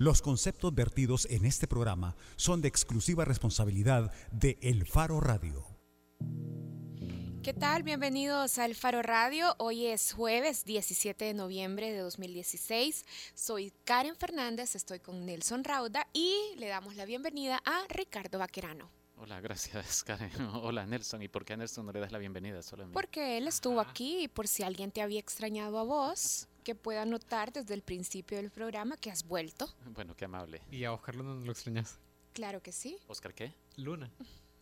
Los conceptos vertidos en este programa son de exclusiva responsabilidad de El Faro Radio. ¿Qué tal? Bienvenidos al Faro Radio. Hoy es jueves 17 de noviembre de 2016. Soy Karen Fernández, estoy con Nelson Rauda y le damos la bienvenida a Ricardo Vaquerano. Hola, gracias Karen. Hola Nelson. ¿Y por qué a Nelson no le das la bienvenida solamente? Porque él estuvo aquí y por si alguien te había extrañado a vos, que pueda notar desde el principio del programa que has vuelto. Bueno, qué amable. ¿Y a Oscar Luna no lo extrañas? Claro que sí. ¿Oscar qué? Luna.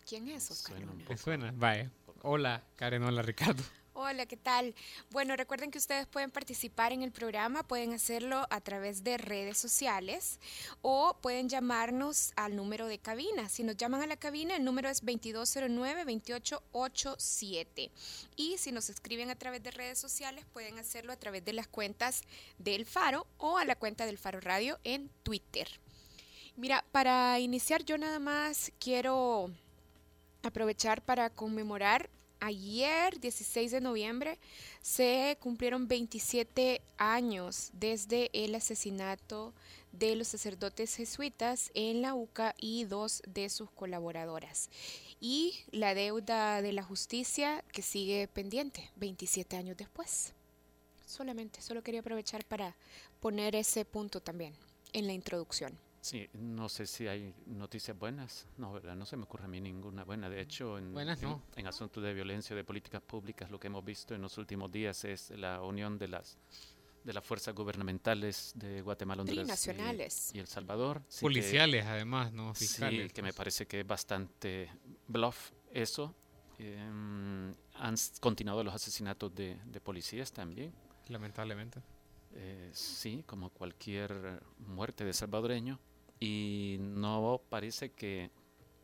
¿Quién es Oscar Suena un Luna? ¿Te suena? Vaya. Hola, Karen. Hola, Ricardo. Hola, ¿qué tal? Bueno, recuerden que ustedes pueden participar en el programa, pueden hacerlo a través de redes sociales o pueden llamarnos al número de cabina. Si nos llaman a la cabina, el número es 2209-2887. Y si nos escriben a través de redes sociales, pueden hacerlo a través de las cuentas del Faro o a la cuenta del Faro Radio en Twitter. Mira, para iniciar yo nada más quiero aprovechar para conmemorar ayer, 16 de noviembre, se cumplieron 27 años desde el asesinato de los sacerdotes jesuitas en la UCA y dos de sus colaboradoras. Y la deuda de la justicia que sigue pendiente 27 años después. Solamente, solo quería aprovechar para poner ese punto también en la introducción. Sí, no sé si hay noticias buenas. No, ¿verdad? No se me ocurre a mí ninguna buena. De hecho, en, Buenas en- no. en asuntos de violencia de políticas públicas, lo que hemos visto en los últimos días es la unión de las de las fuerzas gubernamentales de Guatemala, Honduras y- Trinacionales. y, El Salvador. Sí que- Policiales, además, ¿no? Fiscales. Sí, que me parece que es bastante bluff eso. Em, han continuado los asesinatos de, de policías también. Lamentablemente. Eh, sí, como cualquier muerte de salvadoreño. Y no parece que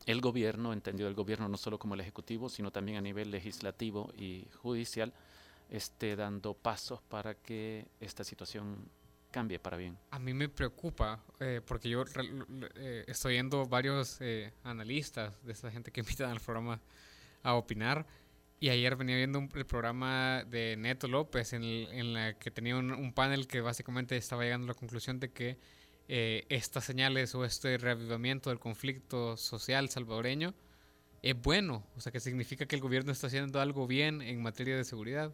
el gobierno, entendido el gobierno no solo como el ejecutivo, sino también a nivel legislativo y judicial, esté dando pasos para que esta situación cambie para bien. A mí me preocupa, eh, porque yo eh, estoy viendo varios eh, analistas de esta gente que invitan al programa a opinar. Y ayer venía viendo un- el programa de Neto López, en, el- en la que tenía un panel que básicamente estaba llegando a la conclusión de que eh, estas señales o este reavivamiento del conflicto social salvadoreño es bueno. O sea, que significa que el gobierno está haciendo algo bien en materia de seguridad.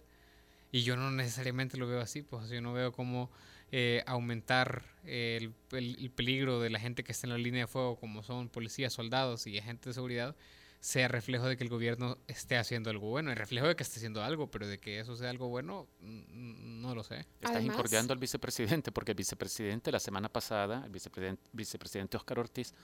Y yo no necesariamente lo veo así, pues yo no veo cómo eh, aumentar el, el- el peligro de la gente que está en la línea de fuego, como son policías, soldados y agentes de seguridad, sea reflejo de que el gobierno esté haciendo algo bueno. El reflejo de que esté haciendo algo, pero de que eso sea algo bueno, no lo sé. Estás Además- incordiando al vicepresidente, porque el vicepresidente la semana pasada, el vicepresidente, vicepresidente Oscar Ortiz,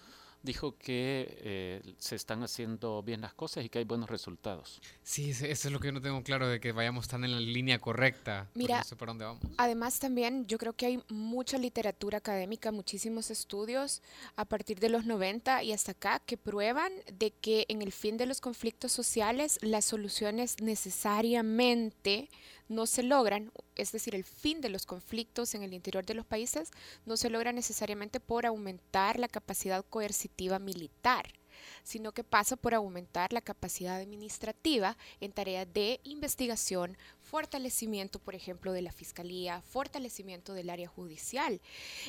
dijo que eh, se están haciendo bien las cosas y que hay buenos resultados. Sí, ese- eso es lo que yo no tengo claro, de que vayamos tan en la línea correcta. Mira, no sé por dónde vamos. Además también yo creo que hay mucha literatura académica, muchísimos estudios a partir de los 90 y hasta acá que prueban de que en el fin de los conflictos sociales las soluciones necesariamente no se logran, es decir, el fin de los conflictos en el interior de los países no se logra necesariamente por aumentar la capacidad coercitiva militar sino que pasa por aumentar la capacidad administrativa en tareas de investigación, fortalecimiento, por ejemplo, de la fiscalía, fortalecimiento del área judicial.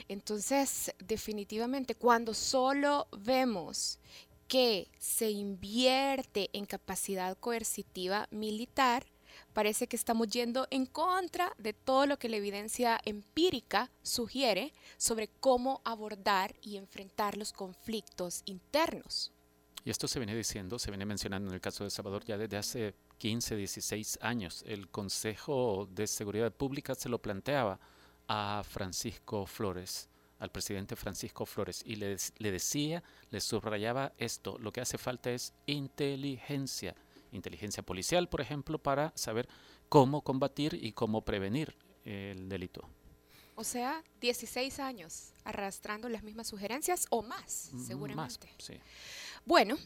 Entonces, definitivamente, cuando solo vemos que se invierte en capacidad coercitiva militar, parece que estamos yendo en contra de todo lo que la evidencia empírica sugiere sobre cómo abordar y enfrentar los conflictos internos. Y esto se viene diciendo, se viene mencionando en el caso de Salvador ya desde hace 15, 16 años. El Consejo de Seguridad Pública se lo planteaba a Francisco Flores, al presidente Francisco Flores, y le, le decía, le subrayaba esto, lo que hace falta es inteligencia, inteligencia policial, por ejemplo, para saber cómo combatir y cómo prevenir el delito. O sea, 16 años arrastrando las mismas sugerencias o más, M- seguramente. Más, sí. Bueno,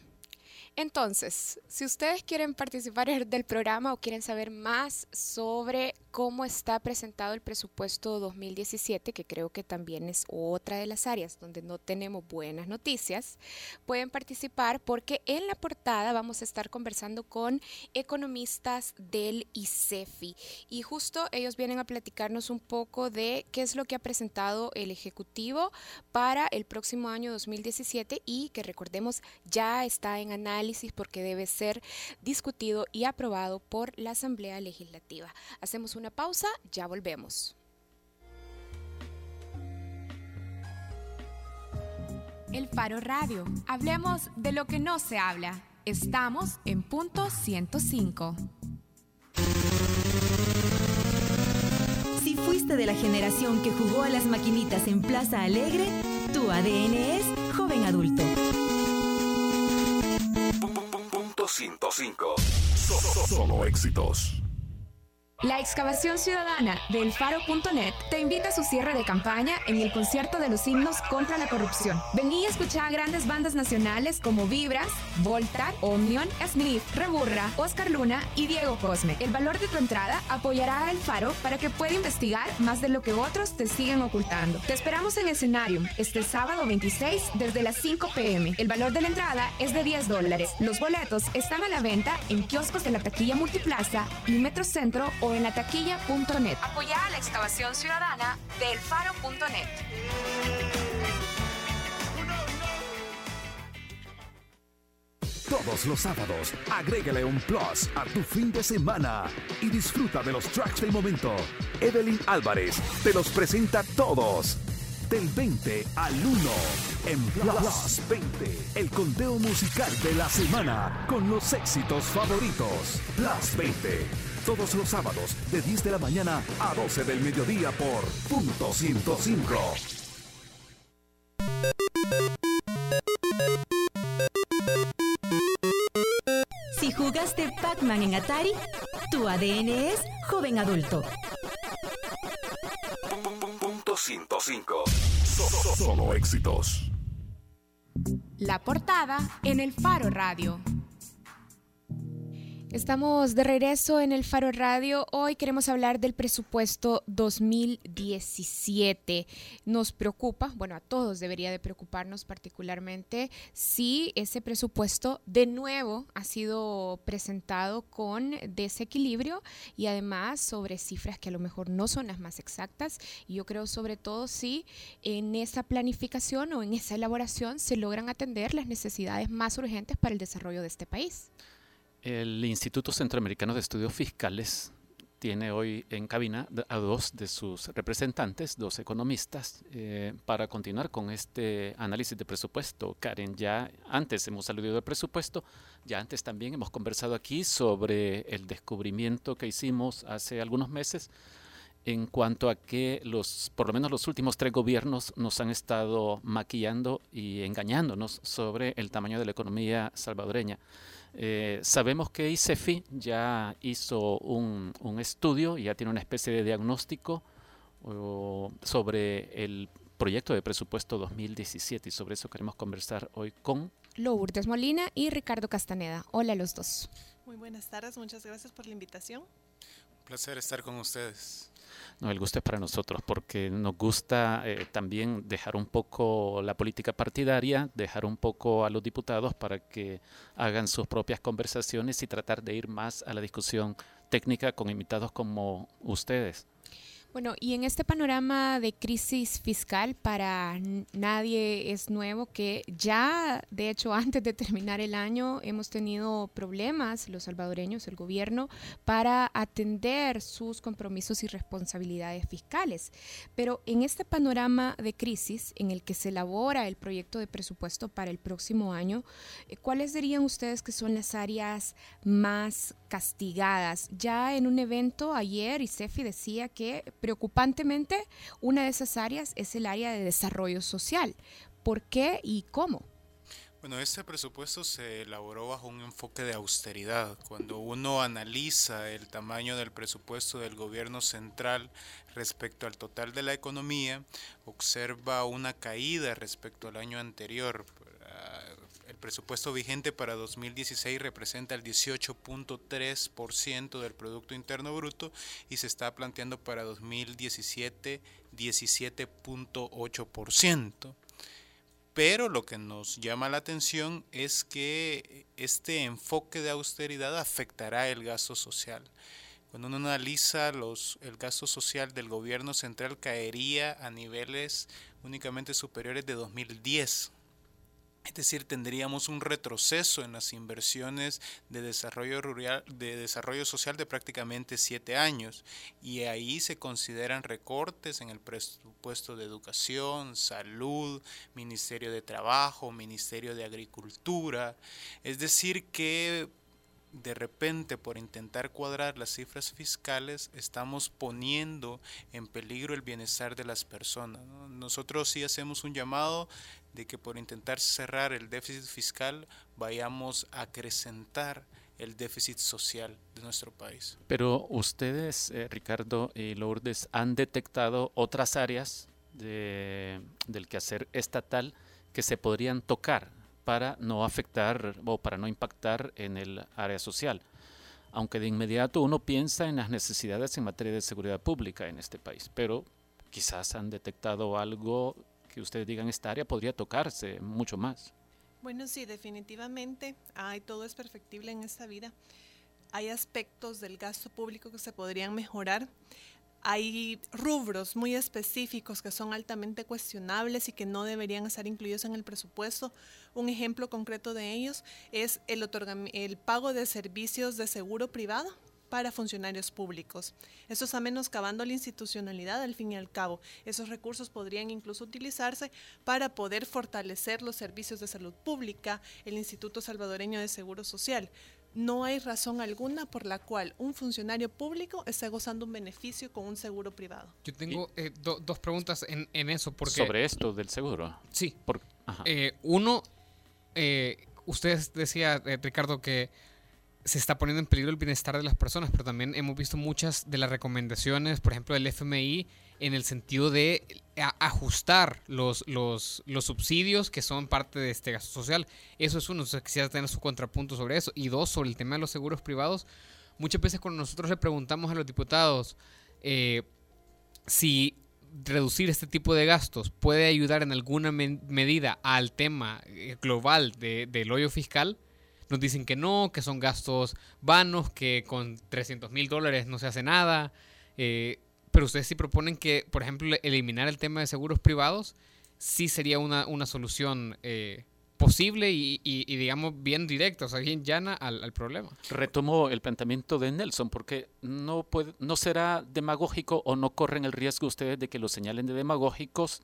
entonces, si ustedes quieren participar del programa o quieren saber más sobre cómo está presentado el presupuesto 2017, que creo que también es otra de las áreas donde no tenemos buenas noticias, pueden participar porque en la portada vamos a estar conversando con economistas del ICEFI y justo ellos vienen a platicarnos un poco de qué es lo que ha presentado el Ejecutivo para el próximo año 2017 y que recordemos ya está en análisis porque debe ser discutido y aprobado por la Asamblea Legislativa. Hacemos una pausa, ya volvemos. El Faro Radio. Hablemos de lo que no se habla. Estamos en punto 105. Si fuiste de la generación que jugó a las maquinitas en Plaza Alegre, tu ADN es joven adulto. Punto 105. Solo éxitos. La excavación ciudadana del Faro.net te invita a su cierre de campaña en el concierto de los himnos contra la corrupción. Vení a escuchar a grandes bandas nacionales como Vibras, Volta, Omnion, Smith, Reburra, Oscar Luna y Diego Cosme. El valor de tu entrada apoyará al Faro para que pueda investigar más de lo que otros te siguen ocultando. Te esperamos en escenario este sábado 26 desde las 5 pm. El valor de la entrada es de 10 dólares. Los boletos están a la venta en kioscos de la taquilla Multiplaza y Metro Centro o en la taquilla.net. Apoya a la excavación ciudadana del faro.net. Todos los sábados, agrégale un plus a tu fin de semana y disfruta de los tracks del momento. Evelyn Álvarez te los presenta todos. Del 20 al 1 en Plus 20, el conteo musical de la semana con los éxitos favoritos. Plus 20 todos los sábados de 10 de la mañana a 12 del mediodía por punto 105. Si jugaste Pac-Man en Atari, tu ADN es joven adulto. Punto 105. Solo éxitos. La portada en el Faro Radio. Estamos de regreso en el Faro Radio. Hoy queremos hablar del presupuesto 2017. Nos preocupa, bueno, a todos debería de preocuparnos particularmente si ese presupuesto de nuevo ha sido presentado con desequilibrio y además sobre cifras que a lo mejor no son las más exactas. Y yo creo sobre todo si en esa planificación o en esa elaboración se logran atender las necesidades más urgentes para el desarrollo de este país. El Instituto Centroamericano de Estudios Fiscales tiene hoy en cabina a dos de sus representantes, dos economistas, eh, para continuar con este análisis de presupuesto. Karen, ya antes hemos aludido al presupuesto, ya antes también hemos conversado aquí sobre el descubrimiento que hicimos hace algunos meses en cuanto a que los, por lo menos los últimos tres gobiernos nos han estado maquillando y engañándonos sobre el tamaño de la economía salvadoreña. Eh, sabemos que ICEFI ya hizo un, un, estudio, ya tiene una especie de diagnóstico sobre el proyecto de presupuesto 2017 y sobre eso queremos conversar hoy con Lourdes Molina y Ricardo Castaneda. Hola a los dos. Muy buenas tardes, muchas gracias por la invitación. Un placer estar con ustedes. No, el gusto es para nosotros porque nos gusta eh, también dejar un poco la política partidaria, dejar un poco a los diputados para que hagan sus propias conversaciones y tratar de ir más a la discusión técnica con invitados como ustedes. Bueno, y en este panorama de crisis fiscal, para nadie es nuevo que ya, de hecho, antes de terminar el año, hemos tenido problemas, los salvadoreños, el gobierno, para atender sus compromisos y responsabilidades fiscales. Pero en este panorama de crisis en el que se elabora el proyecto de presupuesto para el próximo año, eh, ¿cuáles dirían ustedes que son las áreas más castigadas? Ya en un evento ayer, ICEFI decía que preocupantemente, una de esas áreas es el área de desarrollo social. ¿Por qué y cómo? Bueno, este presupuesto se elaboró bajo un enfoque de austeridad. Cuando uno analiza el tamaño del presupuesto del gobierno central respecto al total de la economía, observa una caída respecto al año anterior presupuesto vigente para 2016 representa el 18.3% del Producto Interno Bruto y se está planteando para 2017 17.8%. Pero lo que nos llama la atención es que este enfoque de austeridad afectará el gasto social. Cuando uno analiza los, el gasto social del gobierno central caería a niveles únicamente superiores de 2010. Es decir, tendríamos un retroceso en las inversiones de desarrollo rural, de desarrollo social de prácticamente siete años. Y ahí se consideran recortes en el presupuesto de educación, salud, Ministerio de Trabajo, Ministerio de Agricultura. Es decir, que de repente por intentar cuadrar las cifras fiscales estamos poniendo en peligro el bienestar de las personas. Nosotros sí hacemos un llamado de que por intentar cerrar el déficit fiscal vayamos a acrecentar el déficit social de nuestro país. Pero ustedes, eh, Ricardo y Lourdes, han detectado otras áreas de, del quehacer estatal que se podrían tocar para no afectar o para no impactar en el área social. Aunque de inmediato uno piensa en las necesidades en materia de seguridad pública en este país, pero quizás han detectado algo que ustedes digan esta área podría tocarse mucho más. Bueno, sí, definitivamente. Hay todo es perfectible en esta vida. Hay aspectos del gasto público que se podrían mejorar hay rubros muy específicos que son altamente cuestionables y que no deberían estar incluidos en el presupuesto. Un ejemplo concreto de ellos es el, el pago de servicios de seguro privado para funcionarios públicos. Esto está menoscabando la institucionalidad al fin y al cabo. Esos recursos podrían incluso utilizarse para poder fortalecer los servicios de salud pública, el Instituto Salvadoreño de Seguro Social no hay razón alguna por la cual un funcionario público esté gozando un beneficio con un seguro privado. Yo tengo eh, dos preguntas en, eso. Porque, Sobre esto del seguro. Sí. Eh, uno, eh, usted decía, Ricardo, que se está poniendo en peligro el bienestar de las personas, pero también hemos visto muchas de las recomendaciones, por ejemplo, del FMI, en el sentido de ajustar los, los, subsidios que son parte de este gasto social. Eso es uno, quisiera tener su contrapunto sobre eso. Y dos, sobre el tema de los seguros privados. Muchas veces cuando nosotros le preguntamos a los diputados eh, si reducir este tipo de gastos puede ayudar en alguna medida al tema eh, global de, del hoyo fiscal, nos dicen que no, que son gastos vanos, que con 300 mil dólares no se hace nada. Eh, pero ustedes sí proponen que, por ejemplo, eliminar el tema de seguros privados sí sería una, una solución eh, posible y, y, digamos, bien directa, o sea, bien llana al, problema. Retomo el planteamiento de Nelson, porque no, puede, no será demagógico o no corren el riesgo ustedes de que lo señalen de demagógicos,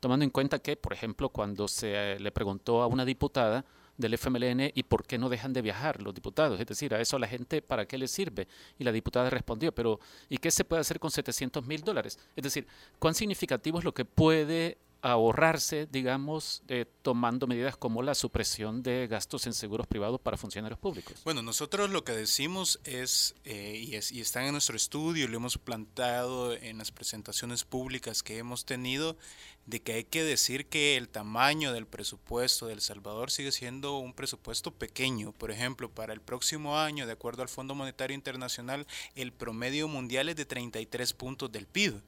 tomando en cuenta que, por ejemplo, cuando se le preguntó a una diputada, del FMLN y por qué no dejan de viajar los diputados. Es decir, a eso la gente, ¿para qué les sirve? Y la diputada respondió, pero ¿y qué se puede hacer con 700 mil dólares? Es decir, ¿cuán significativo es lo que puede ahorrarse, digamos, eh, tomando medidas como la supresión de gastos en seguros privados para funcionarios públicos? Bueno, nosotros lo que decimos es, eh, y, es, y está en nuestro estudio, lo hemos planteado en las presentaciones públicas que hemos tenido, de que hay que decir que el tamaño del presupuesto de El Salvador sigue siendo un presupuesto pequeño. Por ejemplo, para el próximo año, de acuerdo al Fondo Monetario Internacional, el promedio mundial es de 33 puntos del PIB.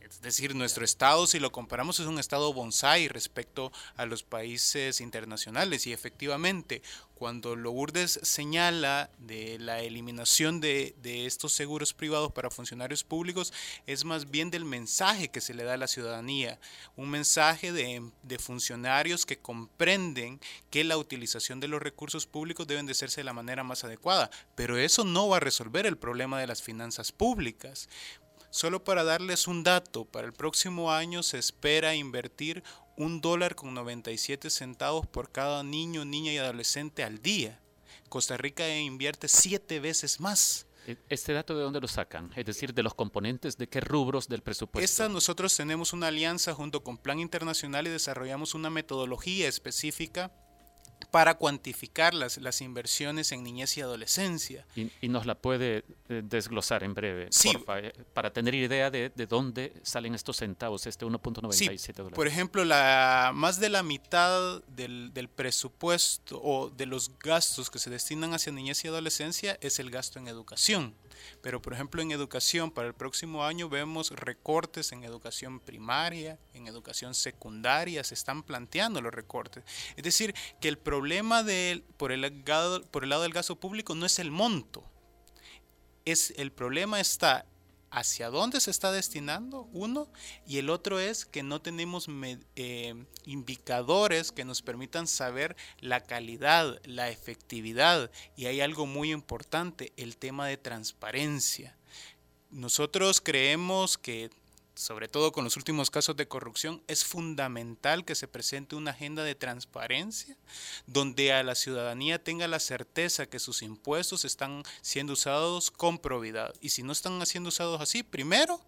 Es decir, nuestro estado, si lo comparamos, es un estado bonsai respecto a los países internacionales. Y efectivamente, cuando Lourdes señala de la eliminación de, de, estos seguros privados para funcionarios públicos, es más bien del mensaje que se le da a la ciudadanía. Un mensaje de, de funcionarios que comprenden que la utilización de los recursos públicos deben de hacerse de la manera más adecuada. Pero eso no va a resolver el problema de las finanzas públicas. Solo para darles un dato, para el próximo año se espera invertir un dólar con 97 centavos por cada niño, niña y adolescente al día. Costa Rica invierte siete veces más. E, ¿Este dato de dónde lo sacan? Es decir, de los componentes, ¿de qué rubros del presupuesto? Esta nosotros tenemos una alianza junto con Plan Internacional y desarrollamos una metodología específica para cuantificar las, las inversiones en niñez y adolescencia. Y, nos la puede eh, desglosar en breve, sí. eh, para tener idea de, de, dónde salen estos centavos, este 1.97 sí, dólares. Por ejemplo, la, más de la mitad del, del, presupuesto o de los gastos que se destinan hacia niñez y adolescencia es el gasto en educación. Pero, por ejemplo, en educación, para el próximo año vemos recortes en educación primaria, en educación secundaria, se están planteando los recortes. Es decir, que el problema de, por, el, por el lado del gasto público no es el monto, es, el problema está hacia dónde se está destinando, uno, y el otro es que no tenemos eh, indicadores que nos permitan saber la calidad, la efectividad, y hay algo muy importante, el tema de transparencia. Nosotros creemos que sobre todo con los últimos casos de corrupción, es fundamental que se presente una agenda de transparencia donde a la ciudadanía tenga la certeza que sus impuestos están siendo usados con probidad. Y si no están siendo usados así, primero,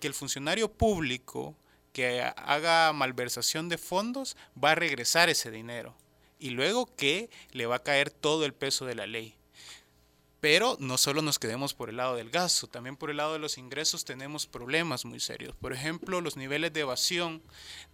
que el funcionario público que haga malversación de fondos va a regresar ese dinero. Y luego que le va a caer todo el peso de la ley. Pero no solo nos quedemos por el lado del gasto, también por el lado de los ingresos tenemos problemas muy serios. Por ejemplo, los niveles de evasión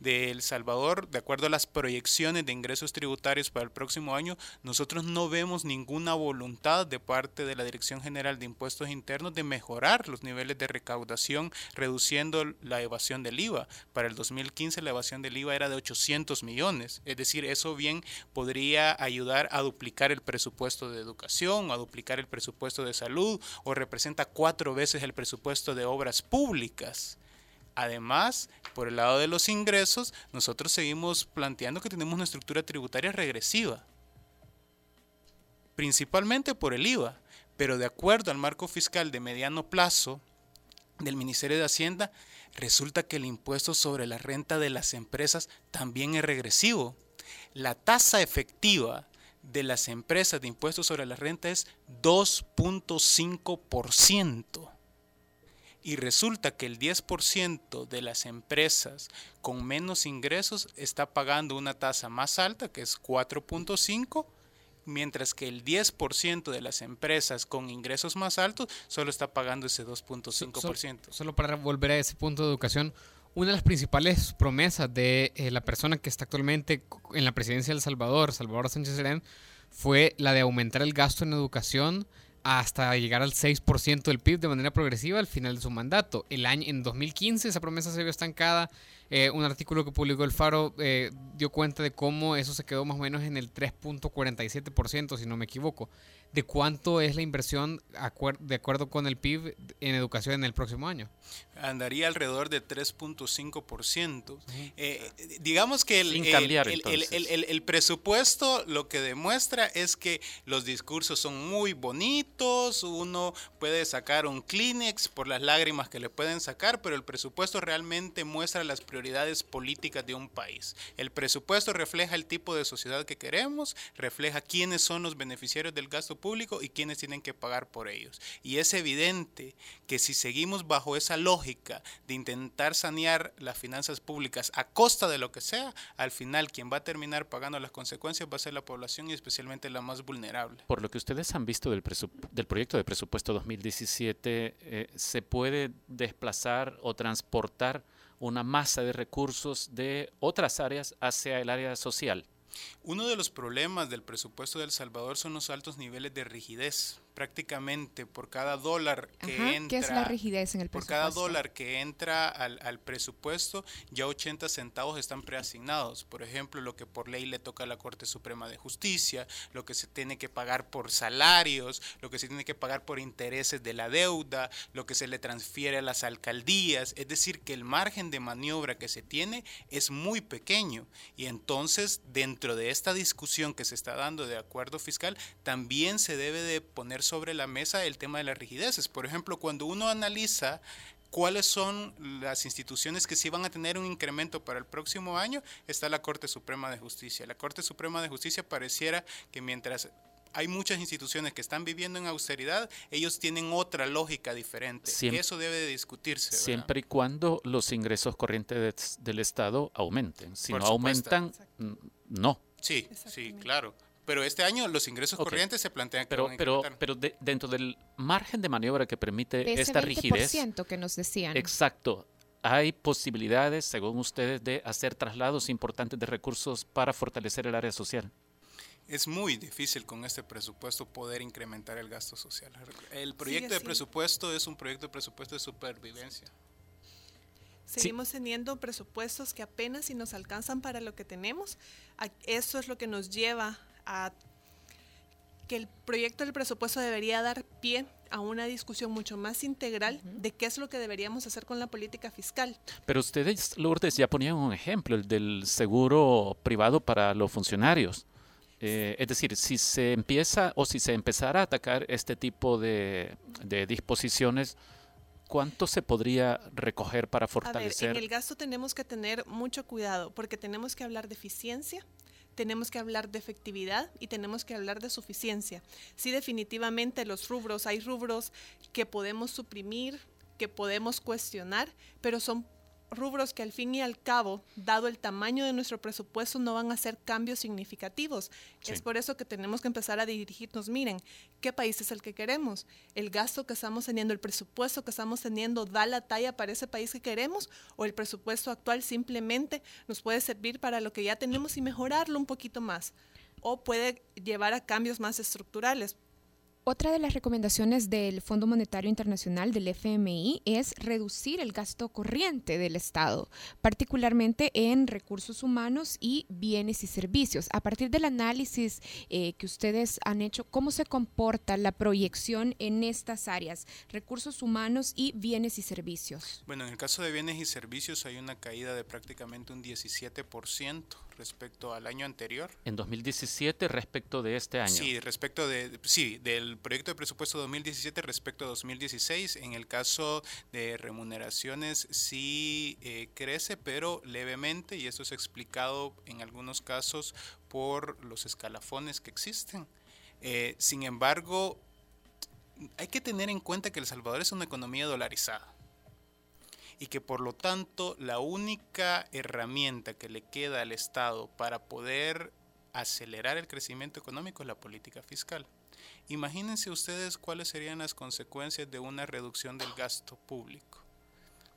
de El Salvador, de acuerdo a las proyecciones de ingresos tributarios para el próximo año, nosotros no vemos ninguna voluntad de parte de la Dirección General de Impuestos Internos de mejorar los niveles de recaudación reduciendo la evasión del IVA. Para el 2015 la evasión del IVA era de 800 millones, es decir, eso bien podría ayudar a duplicar el presupuesto de educación, a duplicar el presupuesto presupuesto de salud o representa cuatro veces el presupuesto de obras públicas. Además, por el lado de los ingresos, nosotros seguimos planteando que tenemos una estructura tributaria regresiva, principalmente por el IVA, pero de acuerdo al marco fiscal de mediano plazo del Ministerio de Hacienda, resulta que el impuesto sobre la renta de las empresas también es regresivo. La tasa efectiva de las empresas de impuestos sobre la renta es 2.5%. Y resulta que el 10% de las empresas con menos ingresos está pagando una tasa más alta, que es 4.5%, mientras que el 10% de las empresas con ingresos más altos solo está pagando ese 2.5%. Solo para volver a ese punto de educación, una de las principales promesas de eh, la persona que está actualmente en la presidencia de El Salvador, Salvador Sánchez Serén, fue la de aumentar el gasto en educación hasta llegar al 6% del PIB de manera progresiva al final de su mandato. El año, en 2015 esa promesa se vio estancada. Eh, un artículo que publicó el Faro eh, dio cuenta de cómo eso se quedó más o menos en el 3.47%, si no me equivoco. ¿De cuánto es la inversión de acuerdo con el PIB en educación en el próximo año? andaría alrededor de 3.5%. Eh, digamos que el, el, presupuesto lo que demuestra es que los discursos son muy bonitos, uno puede sacar un Kleenex por las lágrimas que le pueden sacar, pero el presupuesto realmente muestra las prioridades políticas de un país. El presupuesto refleja el tipo de sociedad que queremos, refleja quiénes son los beneficiarios del gasto público y quiénes tienen que pagar por ellos. Y es evidente que si seguimos bajo esa lógica, de intentar sanear las finanzas públicas a costa de lo que sea, al final quien va a terminar pagando las consecuencias va a ser la población y especialmente la más vulnerable. Por lo que ustedes han visto del, del proyecto de presupuesto 2017, eh, ¿se puede desplazar o transportar una masa de recursos de otras áreas hacia el área social? Uno de los problemas del presupuesto de El Salvador son los altos niveles de rigidez prácticamente por cada dólar que entra. ¿Qué es la rigidez en el presupuesto? Por cada dólar que entra al, presupuesto, ya 80 centavos están preasignados. Por ejemplo, lo que por ley le toca a la Corte Suprema de Justicia, lo que se tiene que pagar por salarios, lo que se tiene que pagar por intereses de la deuda, lo que se le transfiere a las alcaldías. Es decir, que el margen de maniobra que se tiene es muy pequeño. Y entonces, dentro de esta discusión que se está dando de acuerdo fiscal, también se debe de poner sobre la mesa el tema de las rigideces. Por ejemplo, cuando uno analiza cuáles son las instituciones que sí van a tener un incremento para el próximo año, está la Corte Suprema de Justicia. La Corte Suprema de Justicia pareciera que mientras hay muchas instituciones que están viviendo en austeridad, ellos tienen otra lógica diferente. y Eso debe de discutirse. Siempre y cuando los ingresos corrientes del Estado aumenten. Si no aumentan, no. Sí, sí, claro Pero este año los ingresos corrientes se plantean que pero, van a pero, pero de- dentro del margen de maniobra que permite De ese esta rigidez, 20% que nos decían. exacto, hay posibilidades, según ustedes, de hacer traslados importantes de recursos para fortalecer el área social. Es muy difícil con este presupuesto poder incrementar el gasto social. El proyecto de presupuesto es un proyecto de presupuesto de supervivencia. Seguimos teniendo presupuestos que apenas si nos alcanzan para lo que tenemos. Eso es lo que nos lleva a que el proyecto del presupuesto debería dar pie a una discusión mucho más integral de qué es lo que deberíamos hacer con la política fiscal. Pero ustedes, Lourdes, ya ponían un ejemplo, el del seguro privado para los funcionarios. Eh, es decir, si se empieza o si se empezara a atacar este tipo de, de disposiciones, ¿cuánto se podría recoger para A ver, fortalecer? en el gasto tenemos que tener mucho cuidado porque tenemos que hablar de eficiencia, tenemos que hablar de efectividad y tenemos que hablar de suficiencia. Sí, definitivamente los rubros, hay rubros que podemos suprimir, que podemos cuestionar, pero son rubros que al fin y al cabo, dado el tamaño de nuestro presupuesto, no van a ser cambios significativos. Sí. Es por eso que tenemos que empezar a dirigirnos, miren, ¿qué país es el que queremos? ¿El gasto que estamos teniendo, el presupuesto que estamos teniendo da la talla para ese país que queremos? ¿O el presupuesto actual simplemente nos puede servir para lo que ya tenemos y mejorarlo un poquito más? ¿O puede llevar a cambios más estructurales? Otra de las recomendaciones del Fondo Monetario Internacional, del FMI, es reducir el gasto corriente del Estado, particularmente en recursos humanos y bienes y servicios. A partir del análisis eh, que ustedes han hecho, ¿cómo se comporta la proyección en estas áreas, recursos humanos y bienes y servicios? Bueno, en el caso de bienes y servicios hay una caída de prácticamente un 17% respecto al año anterior. En 2017 respecto de este año. Sí, respecto de sí, del proyecto de presupuesto 2017 respecto a 2016, en el caso de remuneraciones sí eh, crece, pero levemente y eso es explicado en algunos casos por los escalafones que existen. Eh, sin embargo, hay que tener en cuenta que El Salvador es una economía dolarizada y que por lo tanto la única herramienta que le queda al Estado para poder acelerar el crecimiento económico es la política fiscal. Imagínense ustedes cuáles serían las consecuencias de una reducción del gasto público.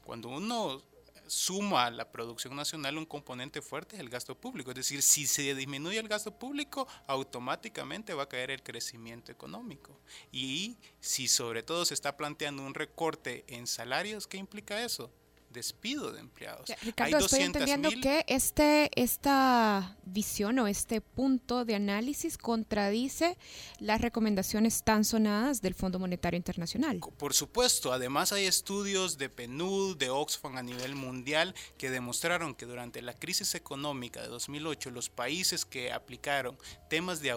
Cuando uno suma a la producción nacional un componente fuerte es el gasto público. Es decir, si se disminuye el gasto público, automáticamente va a caer el crecimiento económico. Y si sobre todo se está planteando un recorte en salarios, ¿qué implica eso? Despido de empleados. Ricardo, estoy entendiendo que este, esta visión o este punto de análisis contradice las recomendaciones tan sonadas del Fondo Monetario Internacional. Por supuesto, además hay estudios de PNUD, de Oxfam a nivel mundial que demostraron que durante la crisis económica de 2008 los países que aplicaron temas de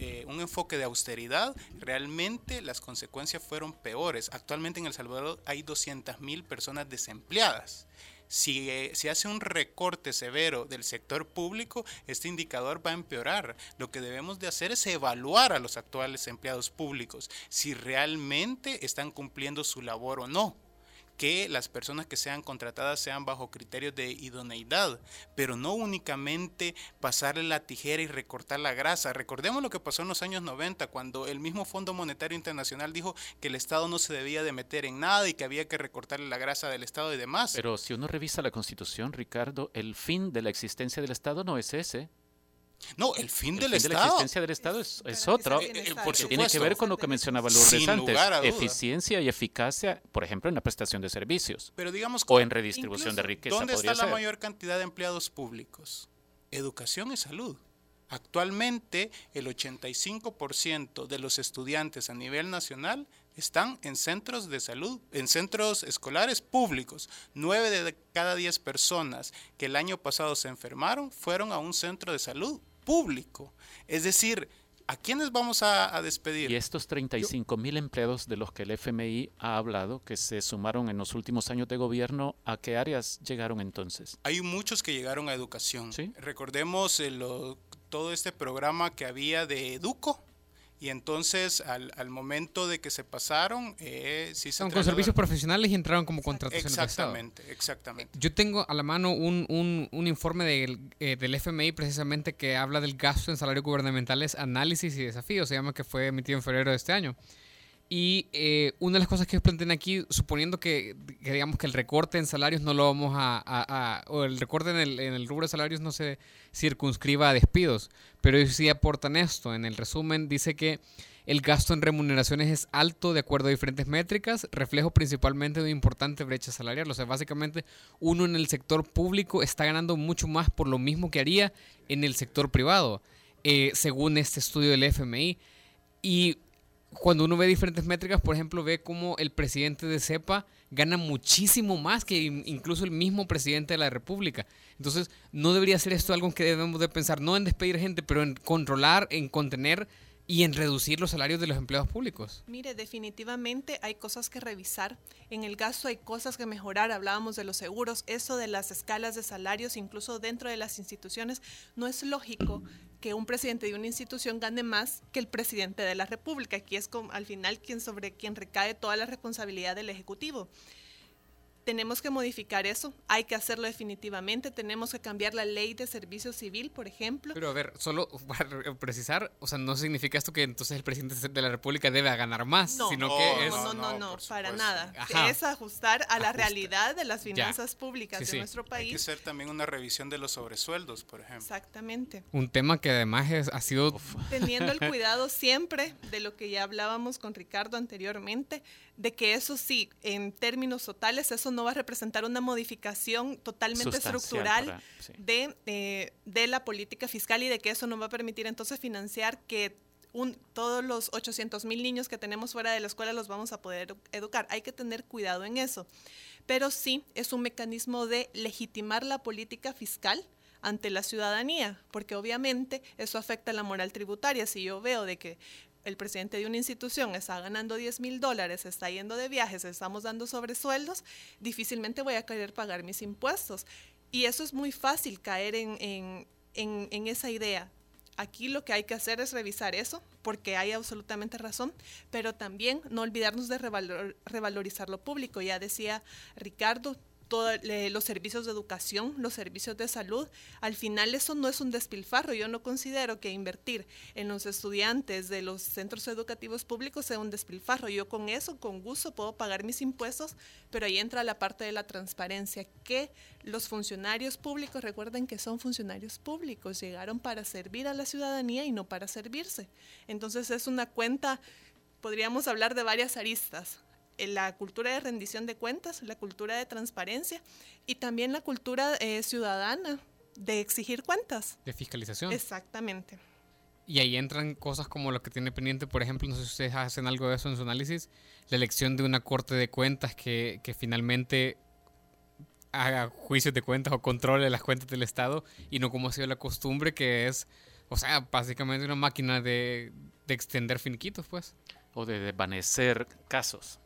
eh, un enfoque de austeridad, realmente las consecuencias fueron peores. Actualmente en El Salvador hay 200 mil personas desempleadas. Si eh, se hace un recorte severo del sector público, este indicador va a empeorar. Lo que debemos de hacer es evaluar a los actuales empleados públicos si realmente están cumpliendo su labor o no que las personas que sean contratadas sean bajo criterios de idoneidad, pero no únicamente pasarle la tijera y recortar la grasa. Recordemos lo que pasó en los años 90, cuando el mismo Fondo Monetario Internacional dijo que el Estado no se debía de meter en nada y que había que recortarle la grasa del Estado y demás. Pero si uno revisa la Constitución, Ricardo, el fin de la existencia del Estado no es ese. No, el fin El del fin de la Estado. existencia del Estado es, otro. Eh, eh, por que supuesto. tiene que ver con lo que mencionaba Lourdes Sin antes. lugar a duda. Eficiencia y eficacia, por ejemplo, en la prestación de servicios. Pero digamos, O en redistribución de riqueza, ¿Dónde podría está la ser. mayor cantidad de empleados públicos? Educación y salud. Actualmente, el 85% de los estudiantes a nivel nacional están en centros de salud, en centros escolares públicos. Nueve de cada diez personas que el año pasado se enfermaron fueron a un centro de salud público. Es decir, ¿a quiénes vamos a, a despedir? Y estos 35 mil empleados de los que el FMI ha hablado, que se sumaron en los últimos años de gobierno, ¿a qué áreas llegaron entonces? Hay muchos que llegaron a educación. Sí. Recordemos eh, lo- todo este programa que había de Educo, Y entonces, al, al momento de que se pasaron, eh, sí se con servicios profesionales y entraron como de Estado. Exactamente, exactamente. Yo tengo a la mano un, un, un informe del, eh, del FMI precisamente que habla del gasto en salarios gubernamentales, análisis y desafíos, se llama que fue emitido en febrero de este año. Y eh, una de las cosas que plantean aquí, suponiendo que, digamos que el recorte en salarios no lo vamos a, o el recorte en el, en el rubro de salarios no se circunscriba a despidos, pero ellos sí aportan esto. En el resumen dice que el gasto en remuneraciones es alto de acuerdo a diferentes métricas, reflejo principalmente de una importante brecha salarial. O sea, básicamente uno en el sector público está ganando mucho más por lo mismo que haría en el sector privado, eh, según este estudio del FMI. Y cuando uno ve diferentes métricas, por ejemplo, ve cómo el presidente de CEPA gana muchísimo más que in- incluso el mismo presidente de la República. Entonces, no debería ser esto algo que debemos de pensar, no en despedir gente, pero en controlar, en contener y en reducir los salarios de los empleados públicos. Mire, definitivamente hay cosas que revisar. En el gasto hay cosas que mejorar. Hablábamos de los seguros, eso de las escalas de salarios, incluso dentro de las instituciones. No es lógico que un presidente de una institución gane más que el presidente de la República. Aquí es como, al final quien sobre quien recae toda la responsabilidad del Ejecutivo. Tenemos que modificar eso, hay que hacerlo definitivamente, tenemos que cambiar la ley de servicio civil, por ejemplo. Pero a ver, solo para precisar, o sea, no significa esto que entonces el presidente de la República debe ganar más, No, sino no, que es... no, no, No, no, por para nada. Ajá. Es ajustar a la Ajusta. realidad de las finanzas públicas Sí, de sí. nuestro Hay que país. hacer también una revisión de los sobresueldos, por ejemplo. Exactamente. Un tema que además es- ha sido Teniendo el cuidado siempre de lo que ya hablábamos con Ricardo anteriormente, de que eso sí, en términos totales, eso no va a representar una modificación totalmente estructural para- sí. de, eh, de la política fiscal y de que eso no va a permitir entonces financiar que un- todos los 800 mil niños que tenemos fuera de la escuela los vamos a poder educar. Hay que tener cuidado en eso. Pero sí es un mecanismo de legitimar la política fiscal ante la ciudadanía, porque obviamente eso afecta la moral tributaria. Si yo veo de que el presidente de una institución está ganando 10 mil dólares, está yendo de viajes, estamos dando sobresueldos, difícilmente voy a querer pagar mis impuestos. Y eso es muy fácil caer en, en- en- esa idea. Aquí lo que hay que hacer es revisar eso, porque hay absolutamente razón, pero también no olvidarnos de revalor- revalorizar lo público. Ya decía Ricardo, todos los servicios de educación, los servicios de salud, al final eso no es un despilfarro. Yo no considero que invertir en los estudiantes de los centros educativos públicos sea un despilfarro. Yo con eso, con gusto, puedo pagar mis impuestos, pero ahí entra la parte de la transparencia, que los funcionarios públicos, recuerden que son funcionarios públicos, llegaron para servir a la ciudadanía y no para servirse. Entonces es una cuenta, podríamos hablar de varias aristas la cultura de rendición de cuentas, la cultura de transparencia y también la cultura eh, ciudadana de exigir cuentas. de fiscalización. Exactamente. Y ahí entran cosas como lo que tiene pendiente, por ejemplo, no sé si ustedes hacen algo de eso en su análisis, la elección de una corte de cuentas que, que finalmente haga juicios de cuentas o controle las cuentas del Estado y no como ha sido la costumbre que es, o sea, básicamente una máquina de, de extender finiquitos, pues. o de desvanecer casos.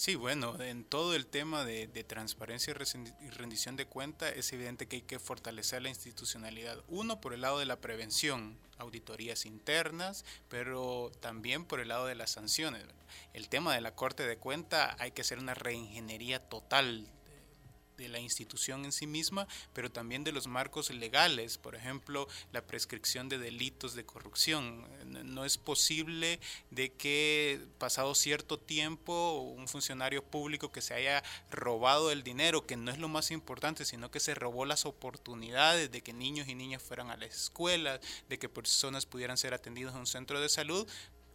Sí, bueno, en todo el tema de, de transparencia y rendición de cuenta es evidente que hay que fortalecer la institucionalidad. Uno, por el lado de la prevención, auditorías internas, pero también por el lado de las sanciones. El tema de la Corte de Cuenta hay que hacer una reingeniería total de la institución en sí misma, pero también de los marcos legales, por ejemplo, la prescripción de delitos de corrupción. No- es posible de que pasado cierto tiempo un funcionario público que se haya robado el dinero, que no es lo más importante, sino que se robó las oportunidades de que niños y niñas fueran a las escuelas, de que personas pudieran ser atendidos en un centro de salud,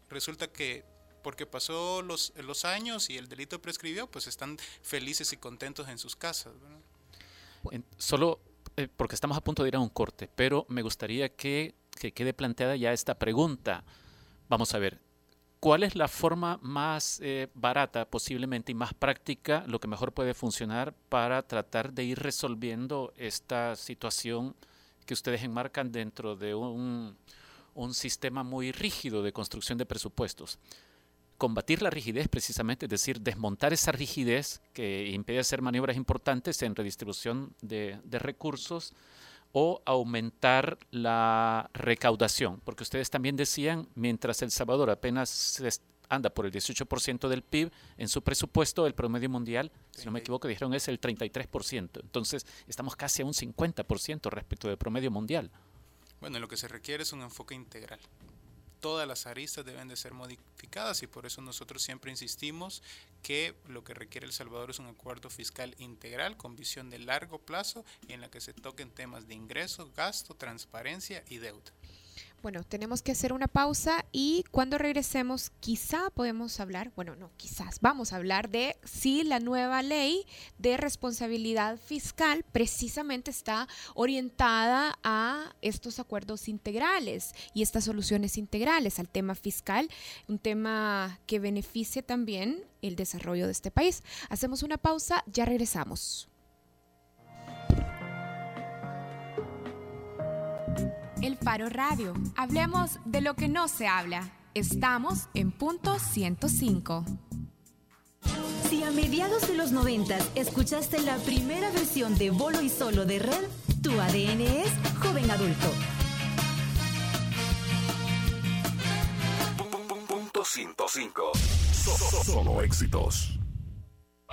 resulta que porque pasó los, los años y el delito prescribió, pues están felices y contentos en sus casas. solo eh, porque estamos a punto de ir a un corte, pero me gustaría que, que quede planteada ya esta pregunta. Vamos a ver, ¿cuál es la forma más eh, barata posiblemente y más práctica, lo que mejor puede funcionar para tratar de ir resolviendo esta situación que ustedes enmarcan dentro de un, un sistema muy rígido de construcción de presupuestos? Combatir la rigidez precisamente, es decir, desmontar esa rigidez que impide hacer maniobras importantes en redistribución de, de recursos o aumentar la recaudación, porque ustedes también decían, mientras El Salvador apenas anda por el 18% del PIB, en su presupuesto el promedio mundial, si no me equivoco, dijeron es el 33%. Entonces, estamos casi a un 50% respecto del promedio mundial. Bueno, lo que se requiere es un enfoque integral todas las aristas deben de ser modificadas y por eso nosotros siempre insistimos que lo que requiere El Salvador es un acuerdo fiscal integral con visión de largo plazo en la que se toquen temas de ingreso, gasto, transparencia y deuda. Bueno, tenemos que hacer una pausa y cuando regresemos quizá podemos hablar, bueno, no, quizás vamos a hablar de si la nueva ley de responsabilidad fiscal precisamente está orientada a estos acuerdos integrales y estas soluciones integrales al tema fiscal, un tema que beneficie también el desarrollo de este país. Hacemos una pausa, ya regresamos. El Faro Radio. Hablemos de lo que no se habla. Estamos en punto 105. Si a mediados de los 90 escuchaste la primera versión de Bolo y Solo de Red, tu ADN es joven adulto. Punto 105. Solo éxitos.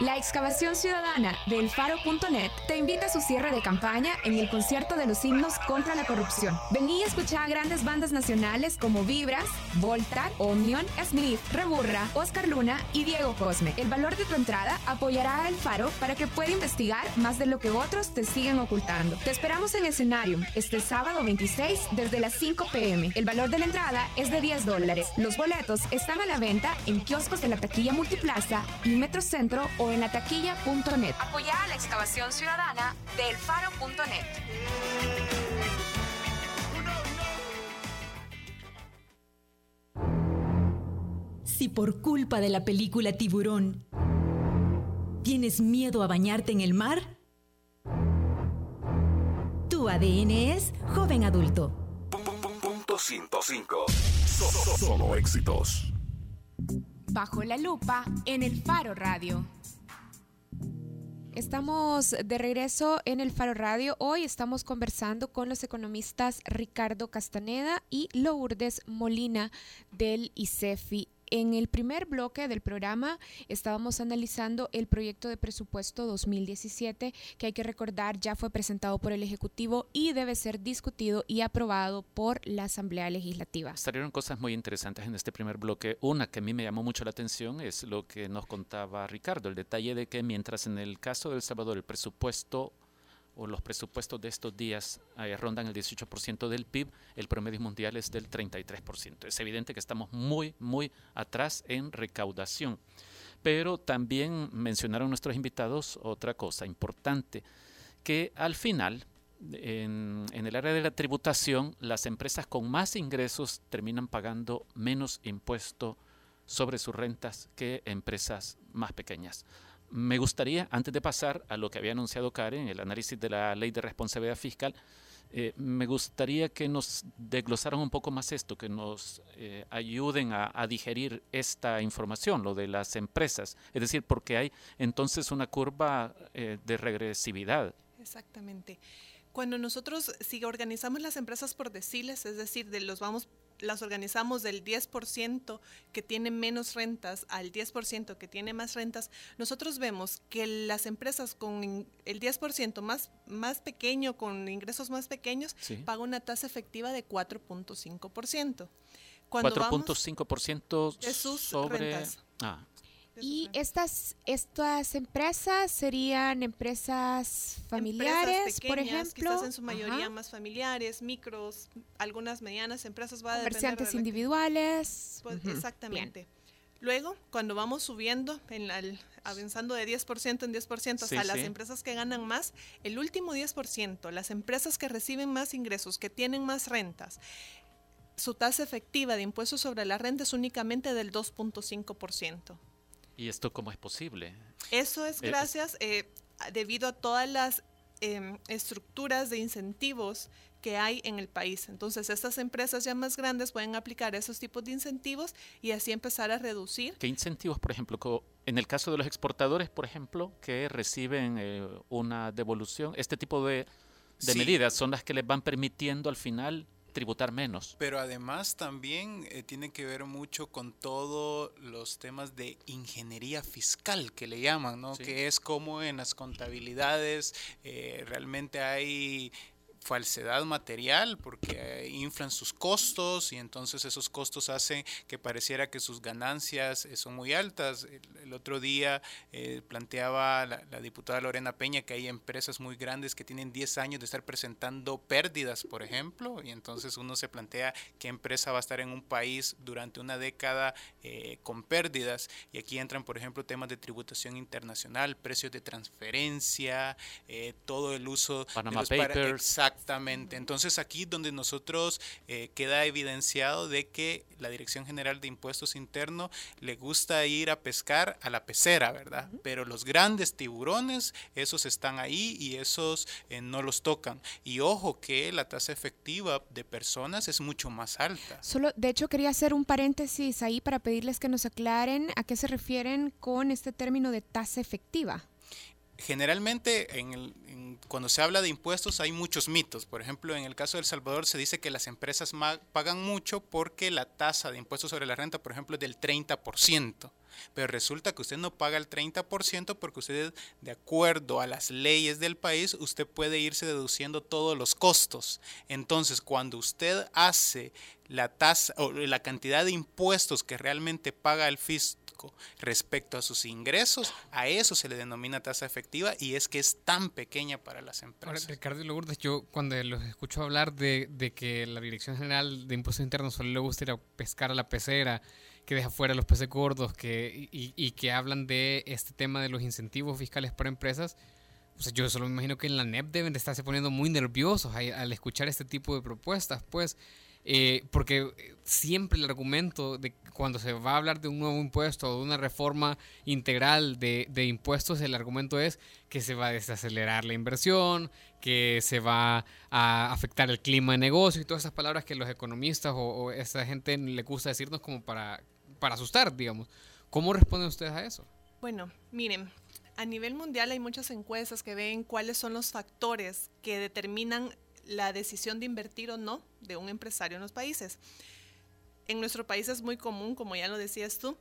La excavación ciudadana del Faro.net te invita a su cierre de campaña en el concierto de los himnos contra la corrupción. Vení y escucha a grandes bandas nacionales como Vibras, Volta, Omnion, Smith, Reburra, Oscar Luna y Diego Cosme. El valor de tu entrada apoyará al Faro para que pueda investigar más de lo que otros te siguen ocultando. Te esperamos en escenario este sábado 26 desde las 5 pm. El valor de la entrada es de 10 dólares. Los boletos están a la venta en kioscos de la taquilla Multiplaza y Metrocentro o en la taquilla.net. Apoya a la excavación ciudadana del faro.net. Si por culpa de la película Tiburón tienes miedo a bañarte en el mar, tu ADN es joven adulto. Punto 105. Solo éxitos. Bajo la lupa en el Faro Radio. Estamos de regreso en el Faro Radio. Hoy estamos conversando con los economistas Ricardo Castaneda y Lourdes Molina del ICEFI en el primer bloque del programa estábamos analizando el proyecto de presupuesto 2017 que hay que recordar ya fue presentado por el Ejecutivo y debe ser discutido y aprobado por la Asamblea Legislativa. Salieron cosas muy interesantes en este primer bloque. Una que a mí me llamó mucho la atención es lo que nos contaba Ricardo, el detalle de que mientras en el caso de El Salvador el presupuesto o los presupuestos de estos días eh, rondan el 18% del PIB, el promedio mundial es del 33%. Es evidente que estamos muy, muy atrás en recaudación. Pero también mencionaron nuestros invitados otra cosa importante, que al final, en, en, el área de la tributación, las empresas con más ingresos terminan pagando menos impuesto sobre sus rentas que empresas más pequeñas. Me gustaría, antes de pasar a lo que había anunciado Karen, el análisis de la ley de responsabilidad fiscal, eh, me gustaría que nos desglosaran un poco más esto, que nos eh, ayuden a, digerir esta información, lo de las empresas. Es decir, porque hay entonces una curva eh, de regresividad. Exactamente. Cuando nosotros, si organizamos las empresas por deciles, es decir, de los vamos las organizamos del 10% que tiene menos rentas al 10% que tiene más rentas, nosotros vemos que las empresas con el 10% más, más pequeño, con ingresos más pequeños, pagan una tasa efectiva de 4.5%. 4.5% de sus sobre... rentas. Ah, y estas, estas empresas serían empresas familiares, por ejemplo. Quizás en su mayoría más familiares, micros, algunas medianas empresas. Va Comerciantes individuales. Pues, exactamente. Luego, cuando vamos subiendo, en avanzando de 10% en 10% hasta las empresas que ganan más, el último 10%, las empresas que reciben más ingresos, que tienen más rentas, su tasa efectiva de impuestos sobre la renta es únicamente del 2.5%. ¿Y esto cómo es posible? Eso es eh, gracias, eh, debido a todas las em, estructuras de incentivos que hay en el país. Entonces, estas empresas ya más grandes pueden aplicar esos tipos de incentivos y así empezar a reducir. ¿Qué incentivos, por ejemplo, en el caso de los exportadores, por ejemplo, que reciben eh, una devolución, este tipo de de medidas son las que les van permitiendo al final tributar menos. Pero además también eh, tiene que ver mucho con todos los temas de ingeniería fiscal que le llaman, ¿no? Que es como en las contabilidades eh, realmente hay falsedad material porque inflan sus costos y entonces esos costos hacen que pareciera que sus ganancias eh, son muy altas. El, otro día eh, planteaba la, diputada Lorena Peña que hay empresas muy grandes que tienen 10 años de estar presentando pérdidas, por ejemplo, y entonces uno se plantea qué empresa va a estar en un país durante una década eh, con pérdidas. Y aquí entran, por ejemplo, temas de tributación internacional, precios de transferencia, todo el uso Panama de los Papers. Exactamente. Entonces aquí donde nosotros eh, queda evidenciado de que la Dirección General de Impuestos Internos le gusta ir a pescar a la pecera, ¿verdad? Pero los grandes tiburones, esos están ahí y esos eh, no los tocan. Y ojo que la tasa efectiva de personas es mucho más alta. Solo, de hecho, quería hacer un paréntesis ahí para pedirles que nos aclaren a qué se refieren con este término de tasa efectiva generalmente en cuando se habla de impuestos hay muchos mitos. Por ejemplo, en el caso de El Salvador se dice que las empresas pagan mucho porque la tasa de impuestos sobre la renta, por ejemplo, es del 30%. Pero resulta que usted no paga el 30% porque usted, de acuerdo a las leyes del país, usted puede irse deduciendo todos los costos. Entonces, cuando usted hace la tasa o la cantidad de impuestos que realmente paga el fisco respecto a sus ingresos, a eso se le denomina tasa efectiva y es que es tan pequeña para las empresas. Ricardo Lourdes, yo cuando los escucho hablar de, que la Dirección General de Impuestos Internos solo le gusta ir a pescar a la pecera, que deja fuera los peces gordos que, y, que hablan de este tema de los incentivos fiscales para empresas, pues yo solo me imagino que en la NEP deben de estarse poniendo muy nerviosos al escuchar este tipo de propuestas, pues eh, porque siempre el argumento de cuando se va a hablar de un nuevo impuesto o de una reforma integral de, impuestos, el argumento es que se va a desacelerar la inversión, que se va a afectar el clima de negocio y todas esas palabras que los economistas o, o esa gente le gusta decirnos como para, para asustar, digamos. ¿Cómo responden ustedes a eso? Bueno, miren, a nivel mundial hay muchas encuestas que ven cuáles son los factores que determinan la decisión de invertir o no de un empresario en los países. En nuestro país es muy común, como ya lo decías tú,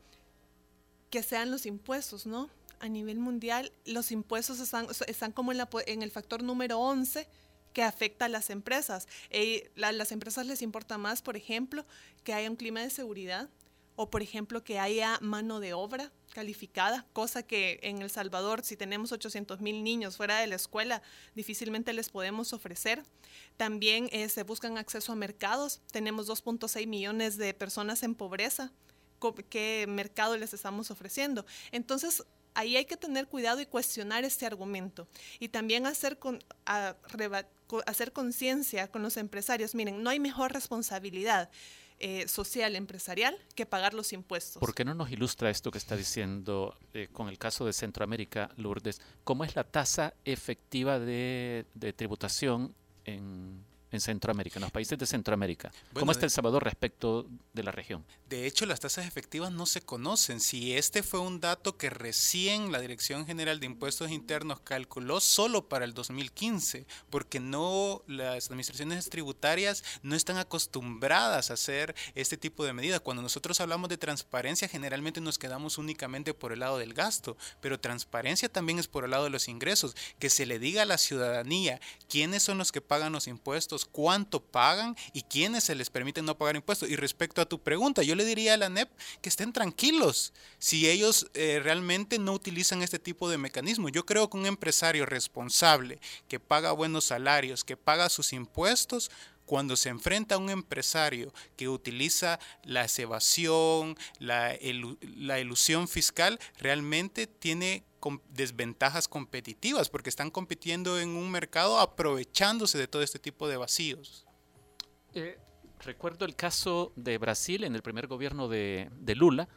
que sean los impuestos, ¿no? A nivel mundial, los impuestos están, están como en, el factor número 11 que afecta a las empresas. Eh, las empresas les importa más, por ejemplo, que haya un clima de seguridad o, por ejemplo, que haya mano de obra calificada, cosa que en El Salvador, si tenemos 800 mil niños fuera de la escuela, difícilmente les podemos ofrecer. También eh, se buscan acceso a mercados. Tenemos 2.6 millones de personas en pobreza. ¿Qué mercado les estamos ofreciendo? Entonces, ahí hay que tener cuidado y cuestionar este argumento. Y también hacer, con, hacer conciencia con los empresarios. Miren, no hay mejor responsabilidad eh, social empresarial que pagar los impuestos. ¿Por qué no nos ilustra esto que está diciendo eh, con el caso de Centroamérica, Lourdes? ¿Cómo es la tasa efectiva de, de tributación en en Centroamérica, en los países de Centroamérica. ¿Cómo está El Salvador respecto de la región? De hecho, las tasas efectivas no se conocen. Si este fue un dato que recién la Dirección General de Impuestos Internos calculó solo para el 2015, porque no las administraciones tributarias no están acostumbradas a hacer este tipo de medidas. Cuando nosotros hablamos de transparencia, generalmente nos quedamos únicamente por el lado del gasto, pero transparencia también es por el lado de los ingresos, que se le diga a la ciudadanía quiénes son los que pagan los impuestos, cuánto pagan y quiénes se les permite no pagar impuestos. Y respecto a tu pregunta, yo le diría a la NEP que estén tranquilos si ellos eh, realmente no utilizan este tipo de mecanismo. Yo creo que un empresario responsable que paga buenos salarios, que paga sus impuestos, cuando se enfrenta a un empresario que utiliza la evasión, la, la ilusión fiscal, realmente tiene desventajas competitivas porque están compitiendo en un mercado aprovechándose de todo este tipo de vacíos. Eh, recuerdo el caso de Brasil en el primer gobierno de, Lula,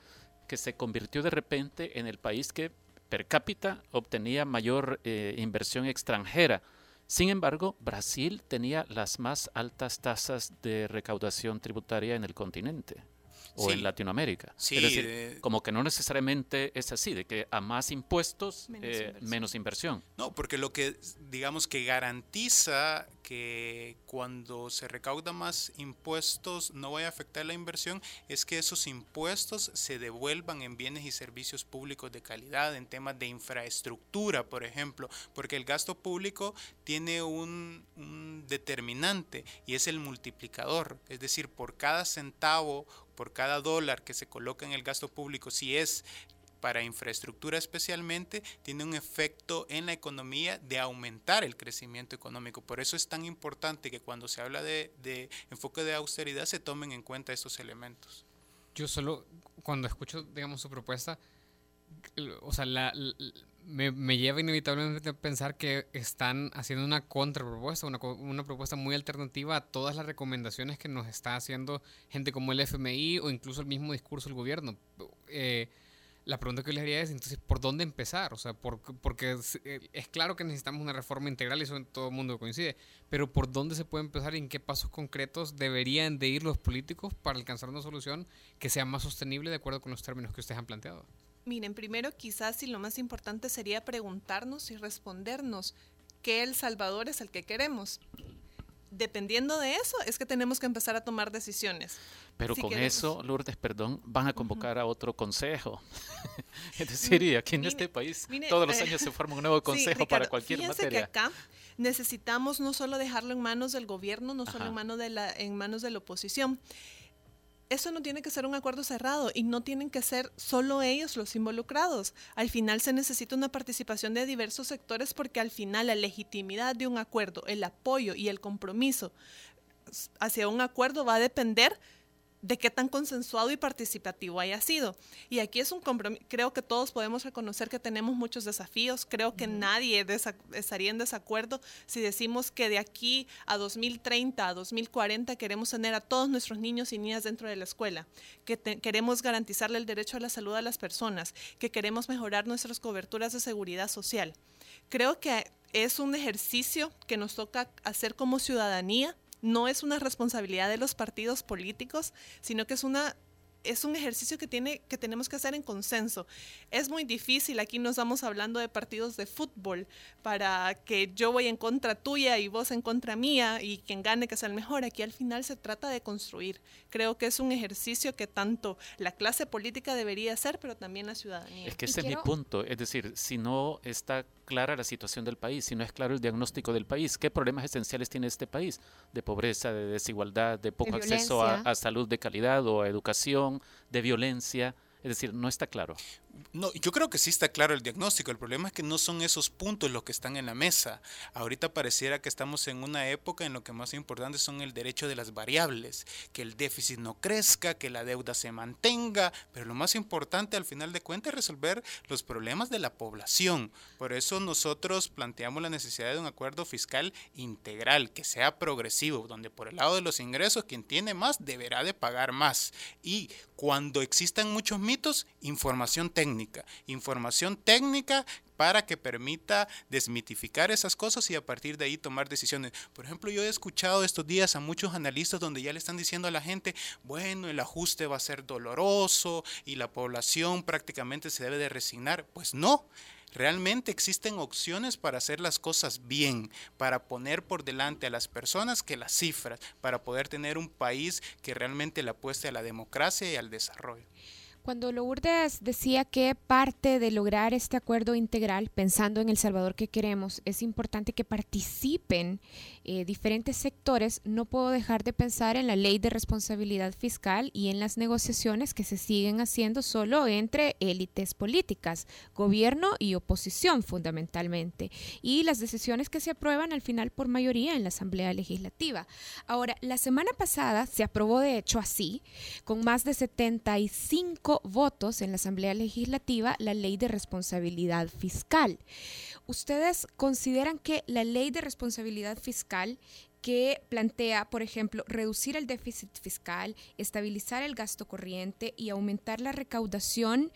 que se convirtió de repente en el país que per cápita obtenía mayor eh, inversión extranjera. Sin embargo, Brasil tenía las más altas tasas de recaudación tributaria en el continente o en Latinoamérica. Sí, es decir, como que no necesariamente es así, de que a más impuestos, menos, eh, inversión. No, porque lo que digamos que garantiza que cuando se recauda más impuestos no vaya a afectar la inversión es que esos impuestos se devuelvan en bienes y servicios públicos de calidad, en temas de infraestructura, por ejemplo, porque el gasto público tiene un, un determinante y es el multiplicador, es decir, por cada centavo por cada dólar que se coloca en el gasto público, si es para infraestructura especialmente, tiene un efecto en la economía de aumentar el crecimiento económico. Por eso es tan importante que cuando se habla de, enfoque de austeridad se tomen en cuenta estos elementos. Yo solo, cuando escucho, digamos, su propuesta, o sea, me, lleva inevitablemente a pensar que están haciendo una contrapropuesta, una, una propuesta muy alternativa a todas las recomendaciones que nos está haciendo gente como el FMI o incluso el mismo discurso del gobierno. Eh, la pregunta que les haría es, entonces, ¿por dónde empezar? O sea, por, porque eh, es, claro que necesitamos una reforma integral y eso todo el mundo coincide, pero ¿por dónde se puede empezar y en qué pasos concretos deberían de ir los políticos para alcanzar una solución que sea más sostenible de acuerdo con los términos que ustedes han planteado? Miren, primero quizás y lo más importante sería preguntarnos y respondernos qué El Salvador es el que queremos dependiendo de eso es que tenemos que empezar a tomar decisiones. Pero con eso, Lourdes, perdón, van a convocar a otro consejo. es decir, y aquí en este país todos los eh, años se forma un nuevo consejo para cualquier materia. Que acá necesitamos no solo dejarlo en manos del gobierno, no solo en manos de la en manos de la oposición eso no tiene que ser un acuerdo cerrado y no tienen que ser solo ellos los involucrados. Al final se necesita una participación de diversos sectores porque al final la legitimidad de un acuerdo, el apoyo y el compromiso hacia un acuerdo va a depender de qué tan consensuado y participativo haya sido. Y aquí es un compromiso, creo que todos podemos reconocer que tenemos muchos desafíos, creo que nadie estaría en desacuerdo si decimos que de aquí a 2030, a 2040 queremos tener a todos nuestros niños y niñas dentro de la escuela, que queremos garantizarle el derecho a la salud a las personas, que queremos mejorar nuestras coberturas de seguridad social. Creo que es un ejercicio que nos toca hacer como ciudadanía no es una responsabilidad de los partidos políticos, sino que es una es un ejercicio que, tiene, que tenemos que hacer en consenso. Es muy difícil, aquí nos vamos hablando de partidos de fútbol, para que yo voy en contra tuya y vos en contra mía y quien gane que sea el mejor. Aquí al final se trata de construir. Creo que es un ejercicio que tanto la clase política debería hacer, pero también la ciudadanía. Es que ese es mi punto. Es decir, si no está clara la situación del país, si no es claro el diagnóstico del país, qué problemas esenciales tiene este país, de pobreza, de desigualdad, de poco acceso a, salud de calidad o a educación, de violencia, es decir, no está claro. No, yo creo que sí está claro el diagnóstico. El problema es que no son esos puntos los que están en la mesa. Ahorita pareciera que estamos en una época en lo que más importante son el derecho de las variables, que el déficit no crezca, que la deuda se mantenga, pero lo más importante al final de cuentas es resolver los problemas de la población. Por eso nosotros planteamos la necesidad de un acuerdo fiscal integral, que sea progresivo, donde por el lado de los ingresos quien tiene más deberá de pagar más. Y cuando existan muchos mitos, información técnica técnica, información técnica para que permita desmitificar esas cosas y a partir de ahí tomar decisiones. Por ejemplo, yo he escuchado estos días a muchos analistas donde ya le están diciendo a la gente, bueno, el ajuste va a ser doloroso y la población prácticamente se debe de resignar. Pues no. Realmente existen opciones para hacer las cosas bien, para poner por delante a las personas que las cifras, para poder tener un país que realmente le apueste a la democracia y al desarrollo. Cuando Lourdes decía que parte de lograr este acuerdo integral, pensando en El Salvador que queremos, es importante que participen eh, diferentes sectores, no puedo dejar de pensar en la ley de responsabilidad fiscal y en las negociaciones que se siguen haciendo solo entre élites políticas, gobierno y oposición fundamentalmente, y las decisiones que se aprueban al final por mayoría en la Asamblea Legislativa. Ahora, la semana pasada se aprobó de hecho así, con más de 75 votos en la Asamblea Legislativa la ley de responsabilidad fiscal. ¿Ustedes consideran que la ley de responsabilidad fiscal que plantea, por ejemplo, reducir el déficit fiscal, estabilizar el gasto corriente y aumentar la recaudación,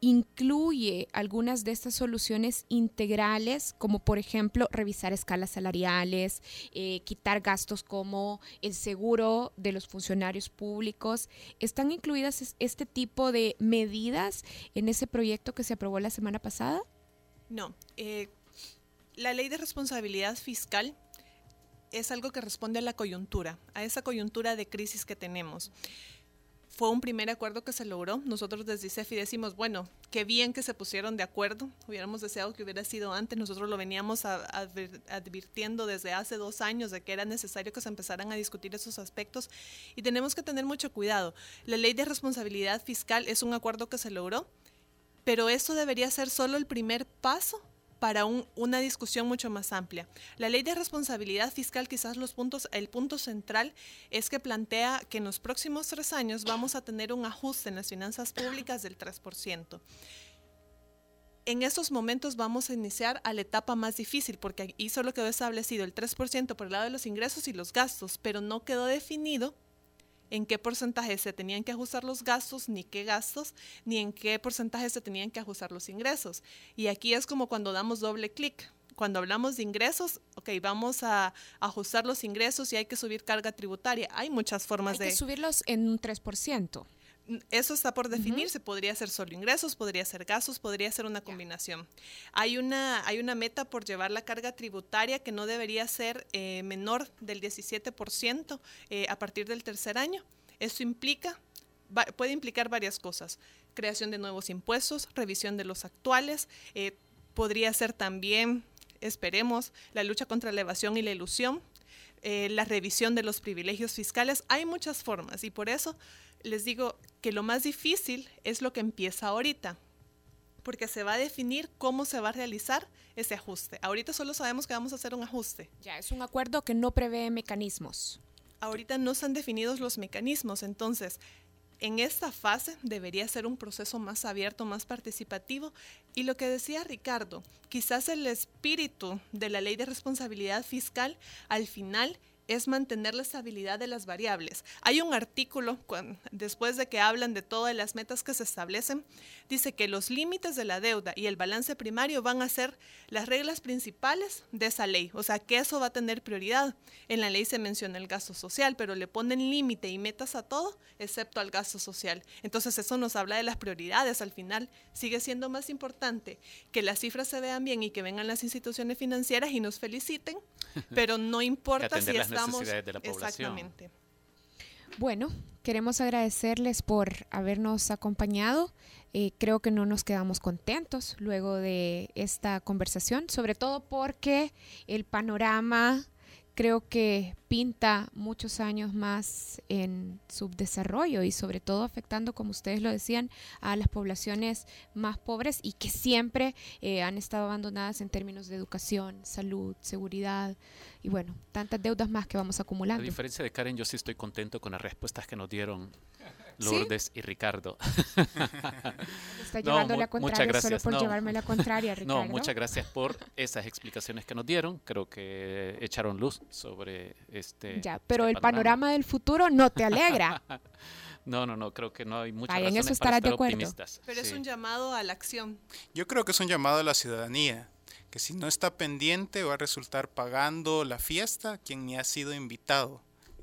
incluye algunas de estas soluciones integrales, como por ejemplo revisar escalas salariales, eh, quitar gastos como el seguro de los funcionarios públicos. ¿Están incluidas este tipo de medidas en ese proyecto que se aprobó la semana pasada? No. Eh, la ley de responsabilidad fiscal es algo que responde a la coyuntura, a esa coyuntura de crisis que tenemos fue un primer acuerdo que se logró. Nosotros desde CEFI decimos, bueno, qué bien que se pusieron de acuerdo. Hubiéramos deseado que hubiera sido antes. Nosotros lo veníamos advirtiendo desde hace dos años de que era necesario que se empezaran a discutir esos aspectos y tenemos que tener mucho cuidado. La ley de responsabilidad fiscal es un acuerdo que se logró, pero eso debería ser solo el primer paso para una discusión mucho más amplia. La ley de responsabilidad fiscal, quizás los puntos, el punto central es que plantea que en los próximos tres años vamos a tener un ajuste en las finanzas públicas del 3% en estos momentos vamos a iniciar a la etapa más difícil, porque ahí solo quedó establecido el 3% por el lado de los ingresos y los gastos, pero no quedó definido en qué porcentaje se tenían que ajustar los gastos, ni qué gastos, ni en qué porcentaje se tenían que ajustar los ingresos. Y aquí es como cuando damos doble clic. Cuando hablamos de ingresos, ok, vamos a ajustar los ingresos y hay que subir carga tributaria. Hay muchas formas de... Hay que subirlos en un 3%. Eso está por definirse, podría ser solo ingresos, podría ser gastos, podría ser una combinación. Hay una, hay una meta por llevar la carga tributaria que no debería ser eh, menor del 17% eh, a partir del tercer año. Eso implica, puede implicar varias cosas. Creación de nuevos impuestos, revisión de los actuales, eh, podría ser también, esperemos, la lucha contra la evasión y la ilusión, la revisión de los privilegios fiscales. Hay muchas formas y por eso les digo que lo más difícil es lo que empieza ahorita, porque se va a definir cómo se va a realizar ese ajuste. Ahorita solo sabemos que vamos a hacer un ajuste. Ya, es un acuerdo que no prevé mecanismos. Ahorita no se han definido los mecanismos, entonces en esta fase debería ser un proceso más abierto, más participativo. Y lo que decía Ricardo, quizás el espíritu de la ley de responsabilidad fiscal al final es mantener la estabilidad de las variables. Hay un artículo, después de que hablan de todas las metas que se establecen, dice que los límites de la deuda y el balance primario van a ser las reglas principales de esa ley. O sea, que eso va a tener prioridad. En la ley se menciona el gasto social, pero le ponen límite y metas a todo, excepto al gasto social. Entonces eso nos habla de las prioridades. Al final sigue siendo más importante que las cifras se vean bien y que vengan las instituciones financieras y nos feliciten, pero no importa si es necesidades de la. Exactamente. Bueno, queremos agradecerles por habernos acompañado. Eh, creo que no nos quedamos contentos luego de esta conversación, sobre todo porque el panorama creo que pinta muchos años más en subdesarrollo y sobre todo afectando, como ustedes lo decían, a las poblaciones más pobres y que siempre eh, han estado abandonadas en términos de educación, salud, seguridad y bueno, tantas deudas más que vamos acumulando. A diferencia de Karen, yo sí estoy contento con las respuestas que nos dieron Lourdes y Ricardo. Está llevando la contraria solo por llevarme la contraria, Ricardo. No, muchas gracias por esas explicaciones que nos dieron. Creo que echaron luz sobre este. Ya, pero este el panorama. del futuro no te alegra. No, no, no, creo que no hay muchas Ay, razones en eso para estarás de estar acuerdo. optimistas. Pero es Sí. un llamado a la acción. Yo creo que es un llamado a la ciudadanía, que si no está pendiente va a resultar pagando la fiesta quien ni ha sido invitado,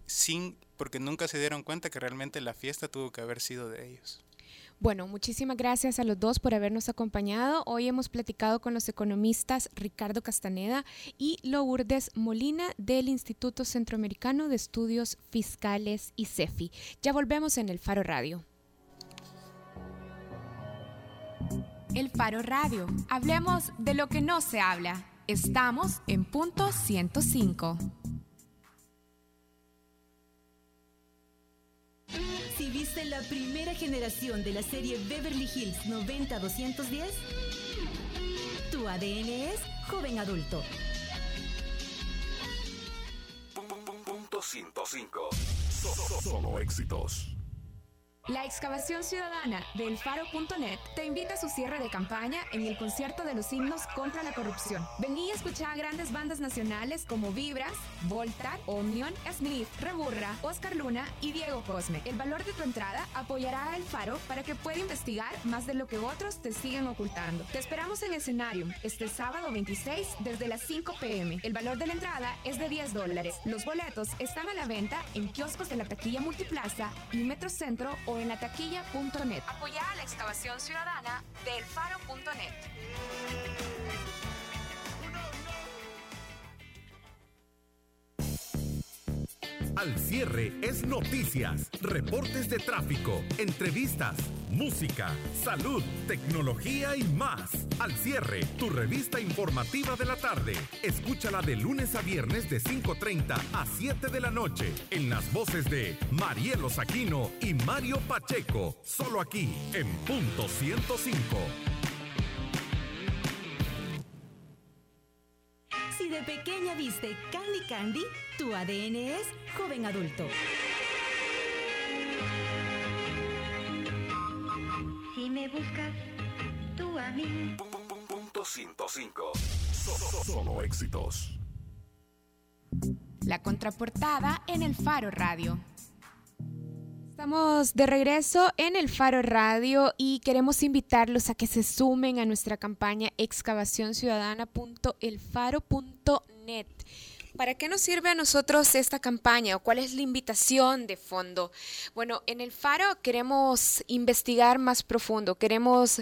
sin porque nunca se dieron cuenta que realmente la fiesta tuvo que haber sido de ellos. Bueno, muchísimas gracias a los dos por habernos acompañado. Hoy hemos platicado con los economistas Ricardo Castaneda y Lourdes Molina del Instituto Centroamericano de Estudios Fiscales y CEFI. Ya volvemos en el Faro Radio. El Faro Radio. Hablemos de lo que no se habla. Estamos en punto 105. Si viste la primera generación de la serie Beverly Hills 90-210, tu ADN es joven adulto. Punto 105. So- so- Solo éxitos. La excavación ciudadana de elfaro.net te invita a su cierre de campaña en el concierto de los himnos contra la corrupción. Vení a escuchar a grandes bandas nacionales como Vibras, Volta, Omnion, Smith, Reburra, Oscar Luna y Diego Cosme. El valor de tu entrada apoyará a El Faro para que pueda investigar más de lo que otros te siguen ocultando. Te esperamos en Escenarium este sábado 26 desde las 5 pm. El valor de la entrada es de 10 dólares. Los boletos están a la venta en kioscos de la taquilla Multiplaza y Metrocentro o en la taquilla.net. Apoya a la excavación ciudadana de elfaro.net. Al cierre es noticias, reportes de tráfico, entrevistas, música, salud, tecnología y más. Al cierre, tu revista informativa de la tarde. Escúchala de lunes a viernes de 5.30 a 7 de la noche en las voces de Marielo Saquino y Mario Pacheco. Solo aquí en punto 105. Si de pequeña viste Candy Candy, tu ADN es joven adulto. Si me buscas, tú a mí. Punto 105. Solo, solo éxitos. La contraportada en el Faro Radio. Estamos de regreso en el Faro Radio y queremos invitarlos a que se sumen a nuestra campaña excavacionciudadana.elfaro.net. ¿Para qué nos sirve a nosotros esta campaña o cuál es la invitación de fondo? Bueno, en el Faro queremos investigar más profundo, queremos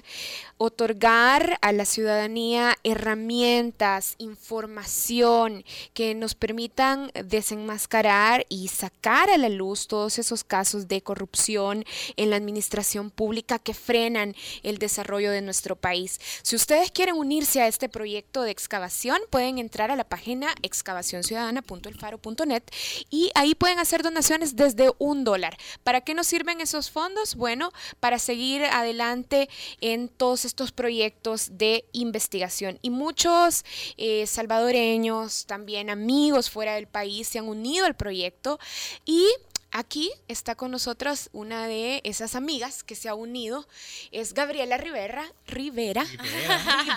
otorgar a la ciudadanía herramientas, información que nos permitan desenmascarar y sacar a la luz todos esos casos de corrupción en la administración pública que frenan el desarrollo de nuestro país. Si ustedes quieren unirse a este proyecto de excavación, pueden entrar a la página excavacionciudadana.elfaro.net y ahí pueden hacer donaciones desde un dólar. ¿Para qué nos sirven esos fondos? Bueno, para seguir adelante en todos estos proyectos de investigación. Y muchos eh, salvadoreños, también amigos fuera del país, se han unido al proyecto y Aquí está con nosotros una de esas amigas que se ha unido, es Gabriela Rivera, Rivera,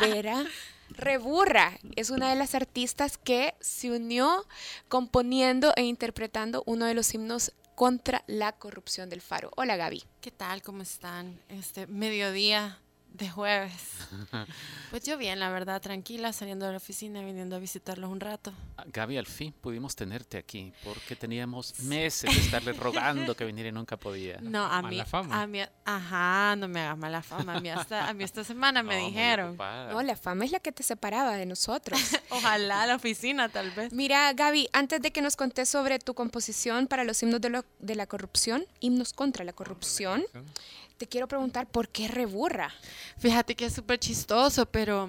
Rivera, Reburra, es una de las artistas que se unió componiendo e interpretando uno de los himnos contra la corrupción del Faro. Hola Gaby. ¿Qué tal? ¿Cómo están? Este mediodía de jueves. Pues yo bien, la verdad, tranquila, saliendo de la oficina, viniendo a visitarlos un rato. Ah, Gaby, al fin pudimos tenerte aquí porque teníamos meses de estarle rogando que viniera y nunca podía. No, a mí, Mala fama. a mí, ajá, no me hagas mala fama. A mí, hasta, a mí esta semana me No, dijeron. No, la fama es la que te separaba de nosotros. Ojalá la oficina, tal vez. Mira, Gaby, antes de que nos contés sobre tu composición para los himnos de, lo- de la corrupción, himnos contra la corrupción, te quiero preguntar por qué reburra. Fíjate que es súper chistoso, pero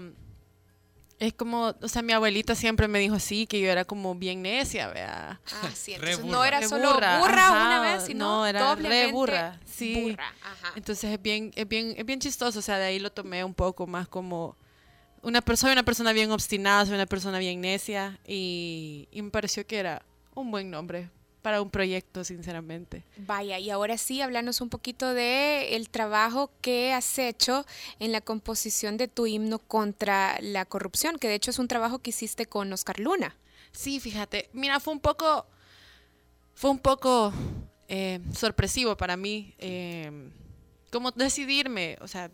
es como, o sea, mi abuelita siempre me dijo así, que yo era como bien necia, vea. Ah, sí, entonces no era solo burra, ajá, una vez, sino no, era doblemente re burra, sí. burra, ajá. Entonces es bien, es bien, es bien chistoso, o sea, de ahí lo tomé un poco más como una persona, una persona bien obstinada, soy una persona bien necia y, y me pareció que era un buen nombre para un proyecto, sinceramente. Vaya, y ahora sí, háblanos un poquito de el trabajo que has hecho en la composición de tu himno contra la corrupción, que de hecho es un trabajo que hiciste con Oscar Luna. Sí, fíjate, mira, fue un poco, fue un poco eh, sorpresivo para mí, eh, como decidirme, o sea,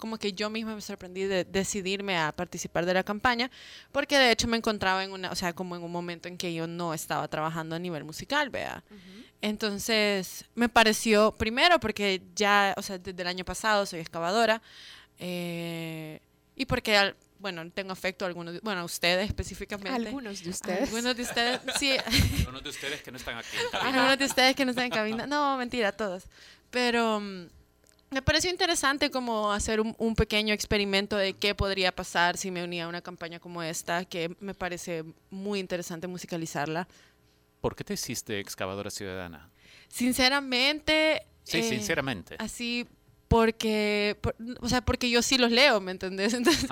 como que yo misma me sorprendí de decidirme a participar de la campaña, porque de hecho me encontraba en una, o sea, como en un momento en que yo no estaba trabajando a nivel musical, vea. Entonces, me pareció, primero, porque ya, o sea, desde el año pasado soy excavadora, eh, y porque, al- bueno, tengo afecto a algunos, de- bueno, a ustedes específicamente. Algunos de ustedes. Algunos de ustedes, sí, Algunos de ustedes que no están aquí. en cabina. algunos de ustedes que no están en cabina. No, mentira, todos. Pero mm, me pareció interesante como hacer un, un pequeño experimento de qué podría pasar si me unía a una campaña como esta, que me parece muy interesante musicalizarla. ¿Por qué te hiciste excavadora ciudadana? Sinceramente... Sí, eh, sinceramente. Así porque, por- o sea, porque yo sí los leo, ¿me entendés? Entonces,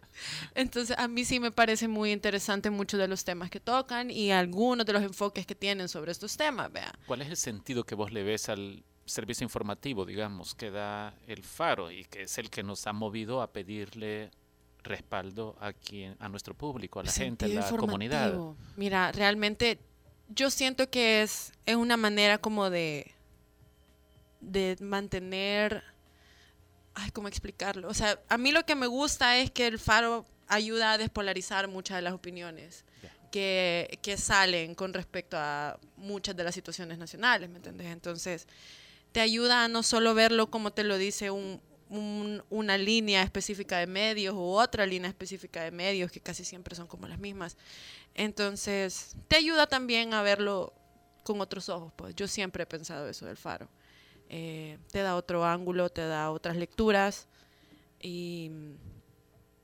entonces, a mí sí me parece muy interesante muchos de los temas que tocan y algunos de los enfoques que tienen sobre estos temas, vea. ¿Cuál es el sentido que vos le ves al servicio informativo, digamos, que da el Faro y que es el que nos ha movido a pedirle respaldo a quien, a nuestro público, a la gente, a la comunidad? Mira, realmente yo siento que es, es una manera como de, de mantener, ay, ¿cómo explicarlo? O sea, a mí lo que me gusta es que el faro ayuda a despolarizar muchas de las opiniones que, que salen con respecto a muchas de las situaciones nacionales, ¿me entiendes? Entonces, te ayuda a no solo verlo como te lo dice un, un- una línea específica de medios u otra línea específica de medios, que casi siempre son como las mismas. Entonces, te ayuda también a verlo con otros ojos. Pues yo siempre he pensado eso del faro. Eh, te da otro ángulo, te da otras lecturas y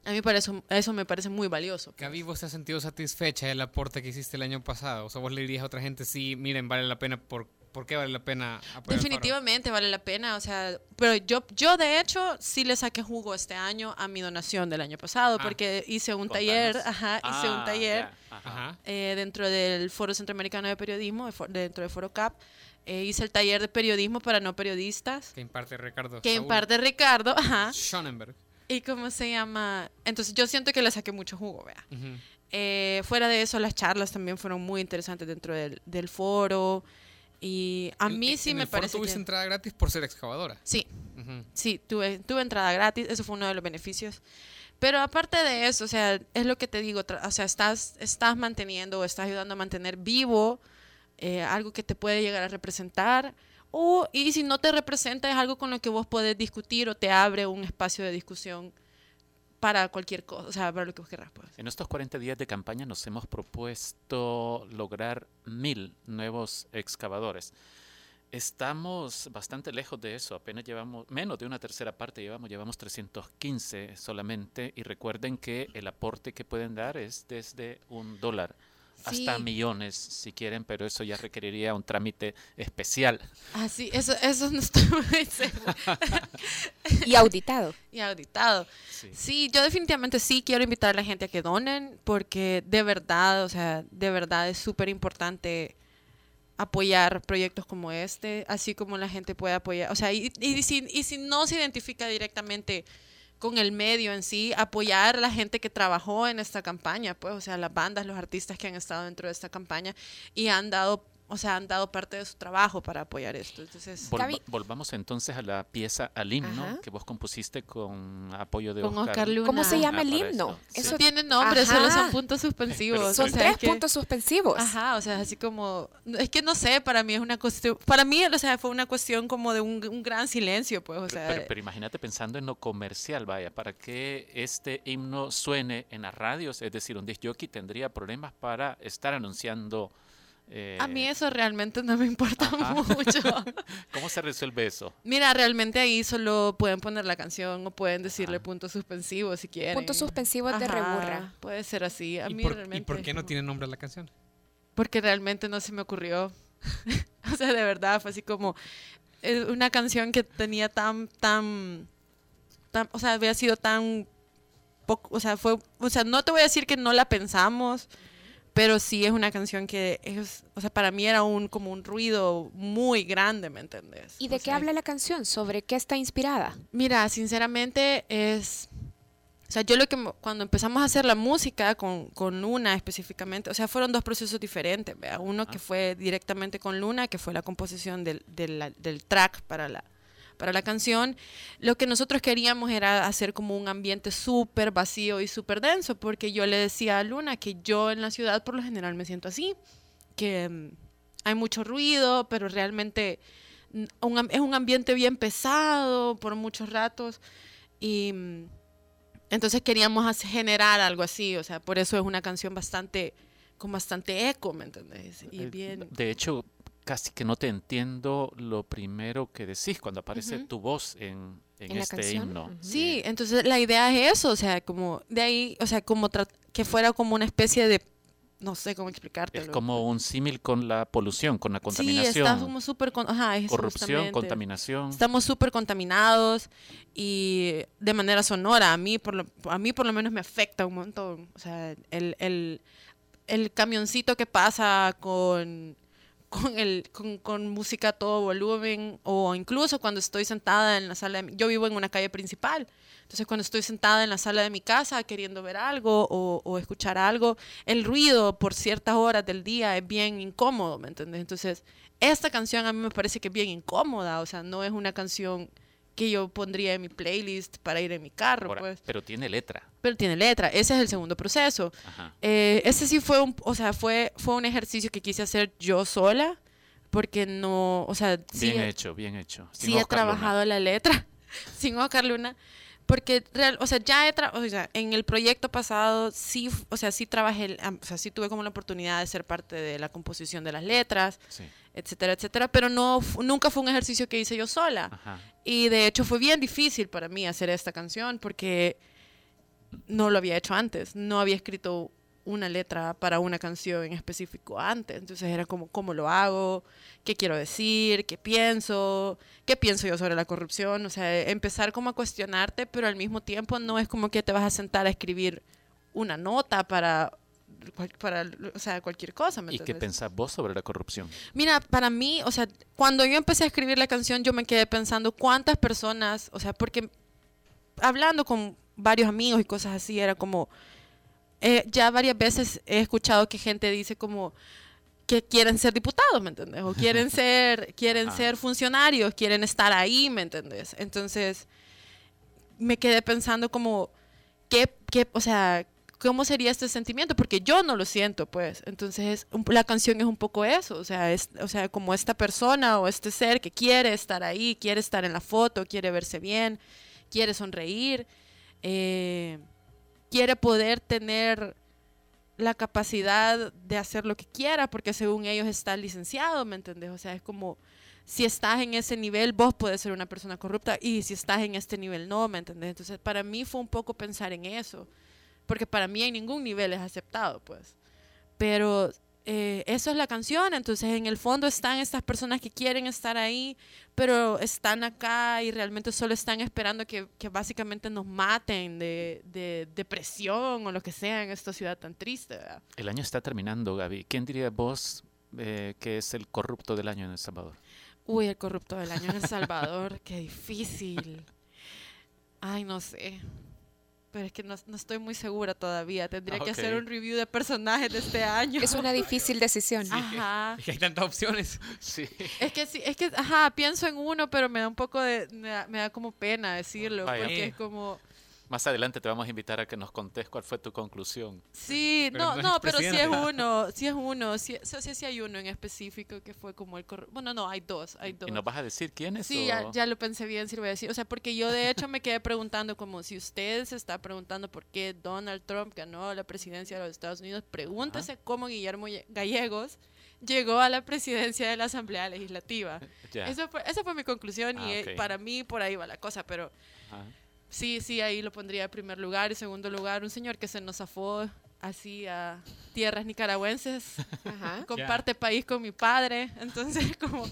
a mí parece, eso me parece muy valioso. pues. Gaby, ¿vos te has sentido satisfecha del aporte que hiciste el año pasado? O sea, vos le dirías a otra gente, sí, miren, vale la pena, ¿por, ¿por qué vale la pena? Definitivamente vale la pena, o sea, pero yo, yo de hecho sí le saqué jugo este año a mi donación del año pasado, Ah, porque hice un contanos. taller, ajá, hice un Ah, taller ajá. Eh, dentro del Foro Centroamericano de Periodismo, dentro del Foro CAP, eh, hice el taller de periodismo para no periodistas, Que imparte Ricardo. que Saúl imparte Ricardo, ajá, Schonenberg. y cómo se llama, entonces yo siento que le saqué mucho jugo, vea. Eh, fuera de eso, las charlas también fueron muy interesantes dentro del, del foro. Y a mí en- sí en me el foro parece tuviste que... entrada gratis por ser excavadora. Sí, sí, tuve, tuve entrada gratis, eso fue uno de los beneficios. Pero aparte de eso, o sea, es lo que te digo, o sea, estás, estás manteniendo o estás ayudando a mantener vivo eh, algo que te puede llegar a representar. O, y si no te representa, es algo con lo que vos podés discutir o te abre un espacio de discusión para cualquier cosa, o sea, para lo que vos querrás. Pues. En estos 40 días de campaña nos hemos propuesto lograr mil nuevos excavadores. Estamos bastante lejos de eso, apenas llevamos menos de una tercera parte, llevamos, llevamos 315 solamente y recuerden que el aporte que pueden dar es desde un dólar hasta Sí. millones si quieren, pero eso ya requeriría un trámite especial. Ah, sí, eso, eso no estoy muy segura. Y auditado. y auditado. Sí. Sí, yo definitivamente sí quiero invitar a la gente a que donen, porque de verdad, o sea, de verdad es súper importante apoyar proyectos como este, así como la gente puede apoyar, o sea, y, y si, y si no se identifica directamente con el medio en sí, apoyar a la gente que trabajó en esta campaña, pues, o sea, las bandas, los artistas que han estado dentro de esta campaña y han dado, o sea, han dado parte de su trabajo para apoyar esto. Entonces, volvamos entonces a la pieza al himno Ajá. que vos compusiste con apoyo de Con Oscar. Oscar Luna. ¿Cómo se llama Ah, el para himno? esto. eso tiene nombre, Ajá. solo son puntos suspensivos. son o sea, tres es que- puntos suspensivos. Ajá, o sea, así como, es que no sé, para mí es una cuestión, para mí, o sea, fue una cuestión como de un, un gran silencio, pues, o Pero, sea, pero- pero imagínate pensando en lo comercial, vaya, para que este himno suene en las radios, es decir, un disc jockey tendría problemas para estar anunciando. Eh, a mí eso realmente no me importa Ajá. mucho. ¿Cómo se resuelve eso? Mira, realmente ahí solo pueden poner la canción o pueden decirle Ajá. puntos suspensivos si quieren. Puntos suspensivos de reburra. Puede ser así. A ¿Y mí por, realmente. ¿Y por qué no tiene nombre la canción? Porque realmente no se me ocurrió. o sea, de verdad, fue así como eh, una canción que tenía tan, tan, tan, o sea, había sido tan poco, o sea, fue, o sea, no te voy a decir que no la pensamos, pero sí es una canción que es, o sea, para mí era un, como un ruido muy grande, ¿me entendés? ¿Y O de qué sea, habla la canción? ¿Sobre qué está inspirada? Mira, sinceramente es... O sea, yo lo que cuando empezamos a hacer la música con, con Luna específicamente, o sea, fueron dos procesos diferentes. ¿vea? Uno que Ah. fue directamente con Luna, que fue la composición del, del, del track para la, para la canción. Lo que nosotros queríamos era hacer como un ambiente súper vacío y súper denso, porque yo le decía a Luna que yo en la ciudad por lo general me siento así, que mm, hay mucho ruido, pero realmente mm, un es un ambiente bien pesado por muchos ratos y mm, entonces queríamos generar algo así, o sea, por eso es una canción bastante con bastante eco, ¿me entendés? Y Eh, bien De hecho, casi que no te entiendo lo primero que decís cuando aparece tu voz en, en ¿En la este himno. Sí, entonces la idea es eso, o sea, como de ahí, o sea, como que fuera como una especie de no sé cómo explicarte. Es como un símil con la polución, con la Sí, contaminación, estamos súper con, ajá, es corrupción, justamente. contaminación. Estamos súper contaminados y de manera sonora. A mí, por lo, a mí por lo menos me afecta un montón. O sea, el, el, el camioncito que pasa con, con, el, con, con música a todo volumen o incluso cuando estoy sentada en la sala, de yo vivo en una calle principal. Entonces, cuando estoy sentada en la sala de mi casa queriendo ver algo o, o escuchar algo, el ruido por ciertas horas del día es bien incómodo, ¿me entiendes? Entonces, esta canción a mí me parece que es bien incómoda, o sea, no es una canción que yo pondría en mi playlist para ir en mi carro, Ahora, pues. Pero tiene letra. Pero tiene letra, ese es el segundo proceso. Eh, ese sí fue un, o sea, fue, fue un ejercicio que quise hacer yo sola, porque no, o sea, Bien he- hecho, bien hecho. Sin sí he Luna. trabajado la letra sin Oscar Luna, Porque, real, o sea, ya he o sea, en el proyecto pasado sí, o sea, sí trabajé, o sea, sí tuve como la oportunidad de ser parte de la composición de las letras, Sí. etcétera, etcétera, pero no, nunca fue un ejercicio que hice yo sola. Ajá. Y de hecho fue bien difícil para mí hacer esta canción porque no lo había hecho antes. No había escrito una letra para una canción en específico antes. Entonces era como, ¿cómo lo hago? ¿Qué quiero decir? ¿Qué pienso? ¿Qué pienso yo sobre la corrupción? O sea, empezar como a cuestionarte, pero al mismo tiempo no es como que te vas a sentar a escribir una nota para, para o sea, cualquier cosa. ¿me ¿Y qué pensás vos sobre la corrupción? Mira, para mí, o sea, cuando yo empecé a escribir la canción, yo me quedé pensando cuántas personas, o sea, porque hablando con varios amigos y cosas así, era como, eh, ya varias veces he escuchado que gente dice como que quieren ser diputados, ¿me entendés? O quieren ser, quieren Ajá. ser funcionarios, quieren estar ahí, ¿me entendés? Entonces, me quedé pensando como, ¿qué, qué, o sea, cómo sería este sentimiento? Porque yo no lo siento, pues. Entonces, la canción es un poco eso, o sea, es, o sea, como esta persona o este ser que quiere estar ahí, quiere estar en la foto, quiere verse bien, quiere sonreír, eh, quiere poder tener la capacidad de hacer lo que quiera, porque según ellos está licenciado, ¿me entendés? O sea, es como, si estás en ese nivel, vos puedes ser una persona corrupta, y si estás en este nivel, no, ¿me entendés? Entonces, para mí fue un poco pensar en eso, porque para mí en ningún nivel es aceptado, pues. Pero eh, eso es la canción, entonces en el fondo están estas personas que quieren estar ahí, pero están acá y realmente solo están esperando que, que básicamente nos maten de, de depresión o lo que sea en esta ciudad tan triste. ¿verdad? El año está terminando, Gaby. ¿Quién diría vos eh, que es el corrupto del año en El Salvador? Uy, el corrupto del año en El Salvador, qué difícil. Ay, no sé. Pero es que no, no estoy muy segura todavía. Tendría Ah, que hacer un review de personajes de este año. Es una difícil decisión. Ajá. Es que hay tantas opciones. Sí. Es que sí, es que, ajá, pienso en uno, pero me da un poco de, me da, me da como pena decirlo, Vaya. porque es como, Más adelante te vamos a invitar a que nos contes cuál fue tu conclusión. sí, Pero no, no pero sí es uno, sí es uno, sí, sí, sí, sí hay uno en específico que fue como el corrupto, bueno, no, hay dos, hay dos. ¿Y nos vas a decir quién es? Sí, o- ya, ya lo pensé bien si lo voy a decir. O sea, porque yo de hecho me quedé preguntando como si usted se está preguntando por qué Donald Trump ganó la presidencia de los Estados Unidos, pregúntese cómo Guillermo Gallegos llegó a la presidencia de la Asamblea Legislativa. Ya. Eso fue, esa fue mi conclusión Ah, y eh, ok. para mí por ahí va la cosa, pero Ajá. Sí, sí, ahí lo pondría en primer lugar. En segundo lugar, un señor que se nos zafó así a tierras nicaragüenses Ajá. comparte país con mi padre, entonces como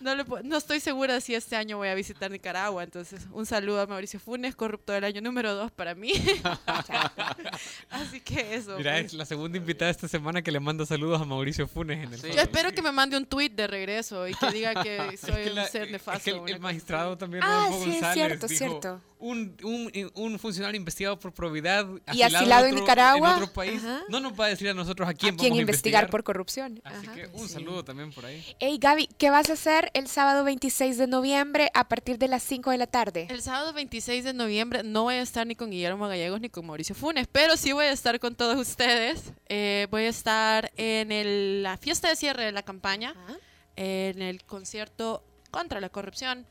no, le no estoy segura si este año voy a visitar Nicaragua, entonces un saludo a Mauricio Funes, corrupto del año número dos para mí. Así que eso. Mira, pues. es la segunda invitada esta semana que le manda saludos a Mauricio Funes en el Sí. Yo espero que me mande un tweet de regreso y que diga que Es soy que la- un ser es nefasto. que el, el magistrado también, Ah, Rodolfo sí, es González, cierto, dijo, cierto. Un, un, un funcionario investigado por probidad Y asilado en otro- Nicaragua, en otro país ajá. no nos va a decir a nosotros a quién ¿A vamos quién a investigar por corrupción? Así Ajá. que un Sí. saludo también por ahí. Hey Gaby, ¿qué vas a hacer el sábado 26 de noviembre a partir de las 5 de la tarde? El sábado 26 de noviembre no voy a estar ni con Guillermo Gallegos ni con Mauricio Funes, pero sí voy a estar con todos ustedes. Eh, voy a estar en el- la fiesta de cierre de la campaña, Ajá. en el concierto contra la corrupción,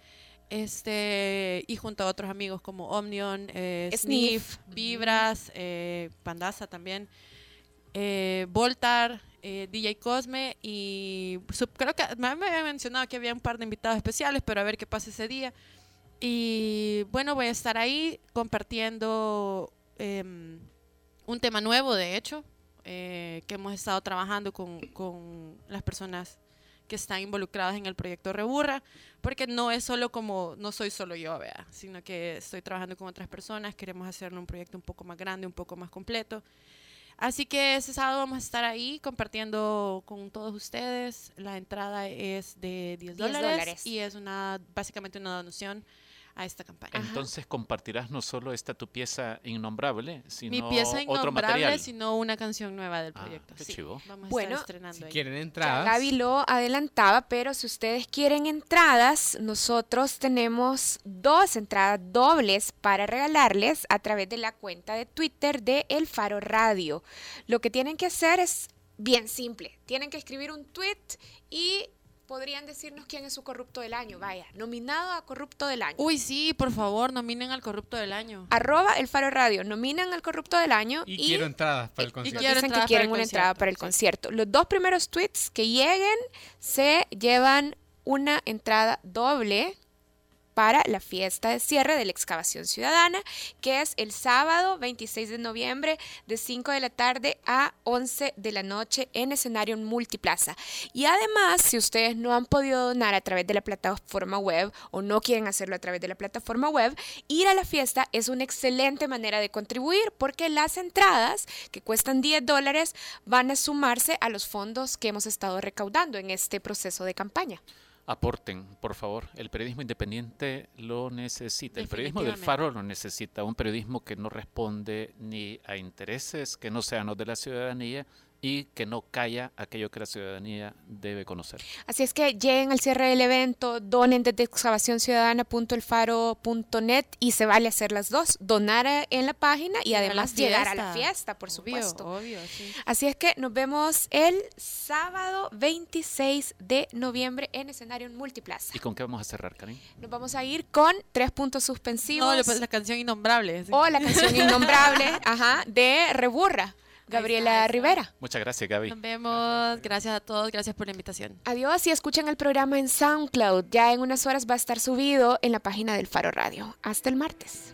este y junto a otros amigos como Omnion, eh, Sniff. Sniff, Vibras, eh, Pandaza también, eh, Voltar, eh, DJ Cosme y sub- creo que me habían mencionado que había un par de invitados especiales, pero a ver qué pasa ese día. Y bueno, voy a estar ahí compartiendo em, un tema nuevo, de hecho, eh, que hemos estado trabajando con, con las personas que están involucradas en el proyecto Reburra, porque no es solo como, no soy solo yo, vea, sino que estoy trabajando con otras personas, queremos hacerlo un proyecto un poco más grande, un poco más completo. Así que ese sábado vamos a estar ahí compartiendo con todos ustedes. La entrada es de 10 10 dólares, dólares. y es una básicamente una donación a esta campaña. Entonces compartirás no solo esta tu pieza innombrable, sino Mi pieza otro innombrable, material. sino una canción nueva del Ah, proyecto. qué Sí, chivo. vamos a Bueno, estar estrenando Si ahí. quieren Ya entradas, Gaby lo adelantaba, pero si ustedes quieren entradas, nosotros tenemos dos entradas dobles para regalarles a través de la cuenta de Twitter de El Faro Radio. Lo que tienen que hacer es bien simple. Tienen que escribir un tweet y podrían decirnos quién es su corrupto del año. Vaya, nominado a corrupto del año. Uy, sí, por favor, nominen al corrupto del año. Arroba el Faro Radio, nominan al corrupto del año Y, quiero entradas para el y concierto. quiero dicen que quieren el una entrada para el sí. concierto. Los dos primeros tweets que lleguen se llevan una entrada doble para la fiesta de cierre de la excavación ciudadana, que es el sábado 26 de noviembre de 5 de la tarde a 11 de la noche en escenario multiplaza. Y además, si ustedes no han podido donar a través de la plataforma web o no quieren hacerlo a través de la plataforma web, ir a la fiesta es una excelente manera de contribuir porque las entradas que cuestan 10 dólares van a sumarse a los fondos que hemos estado recaudando en este proceso de campaña. Aporten, por favor. El periodismo independiente lo necesita. El periodismo del. Faro lo necesita. Un periodismo que no responde ni a intereses que no sean los de la ciudadanía y que no calla aquello que la ciudadanía debe conocer. Así es que lleguen al cierre del evento, donen desde excavacionciudadana.elfaro.net y se vale hacer las dos, donar en la página y a además llegar a la fiesta. por Obvio, supuesto. Obvio, sí. Así es que nos vemos el sábado 26 de noviembre en escenario multiplaza. ¿Y con qué vamos a cerrar, Karin? Nos vamos a ir con tres puntos suspensivos No, pues, la canción innombrable. sí. o la canción innombrable ajá, de Reburra, Gabriela. Rivera. Muchas gracias, Gaby. Nos vemos. Gracias a todos. Gracias por la invitación. Adiós y escuchen el programa en SoundCloud. Ya en unas horas va a estar subido en la página del Faro Radio. Hasta el martes.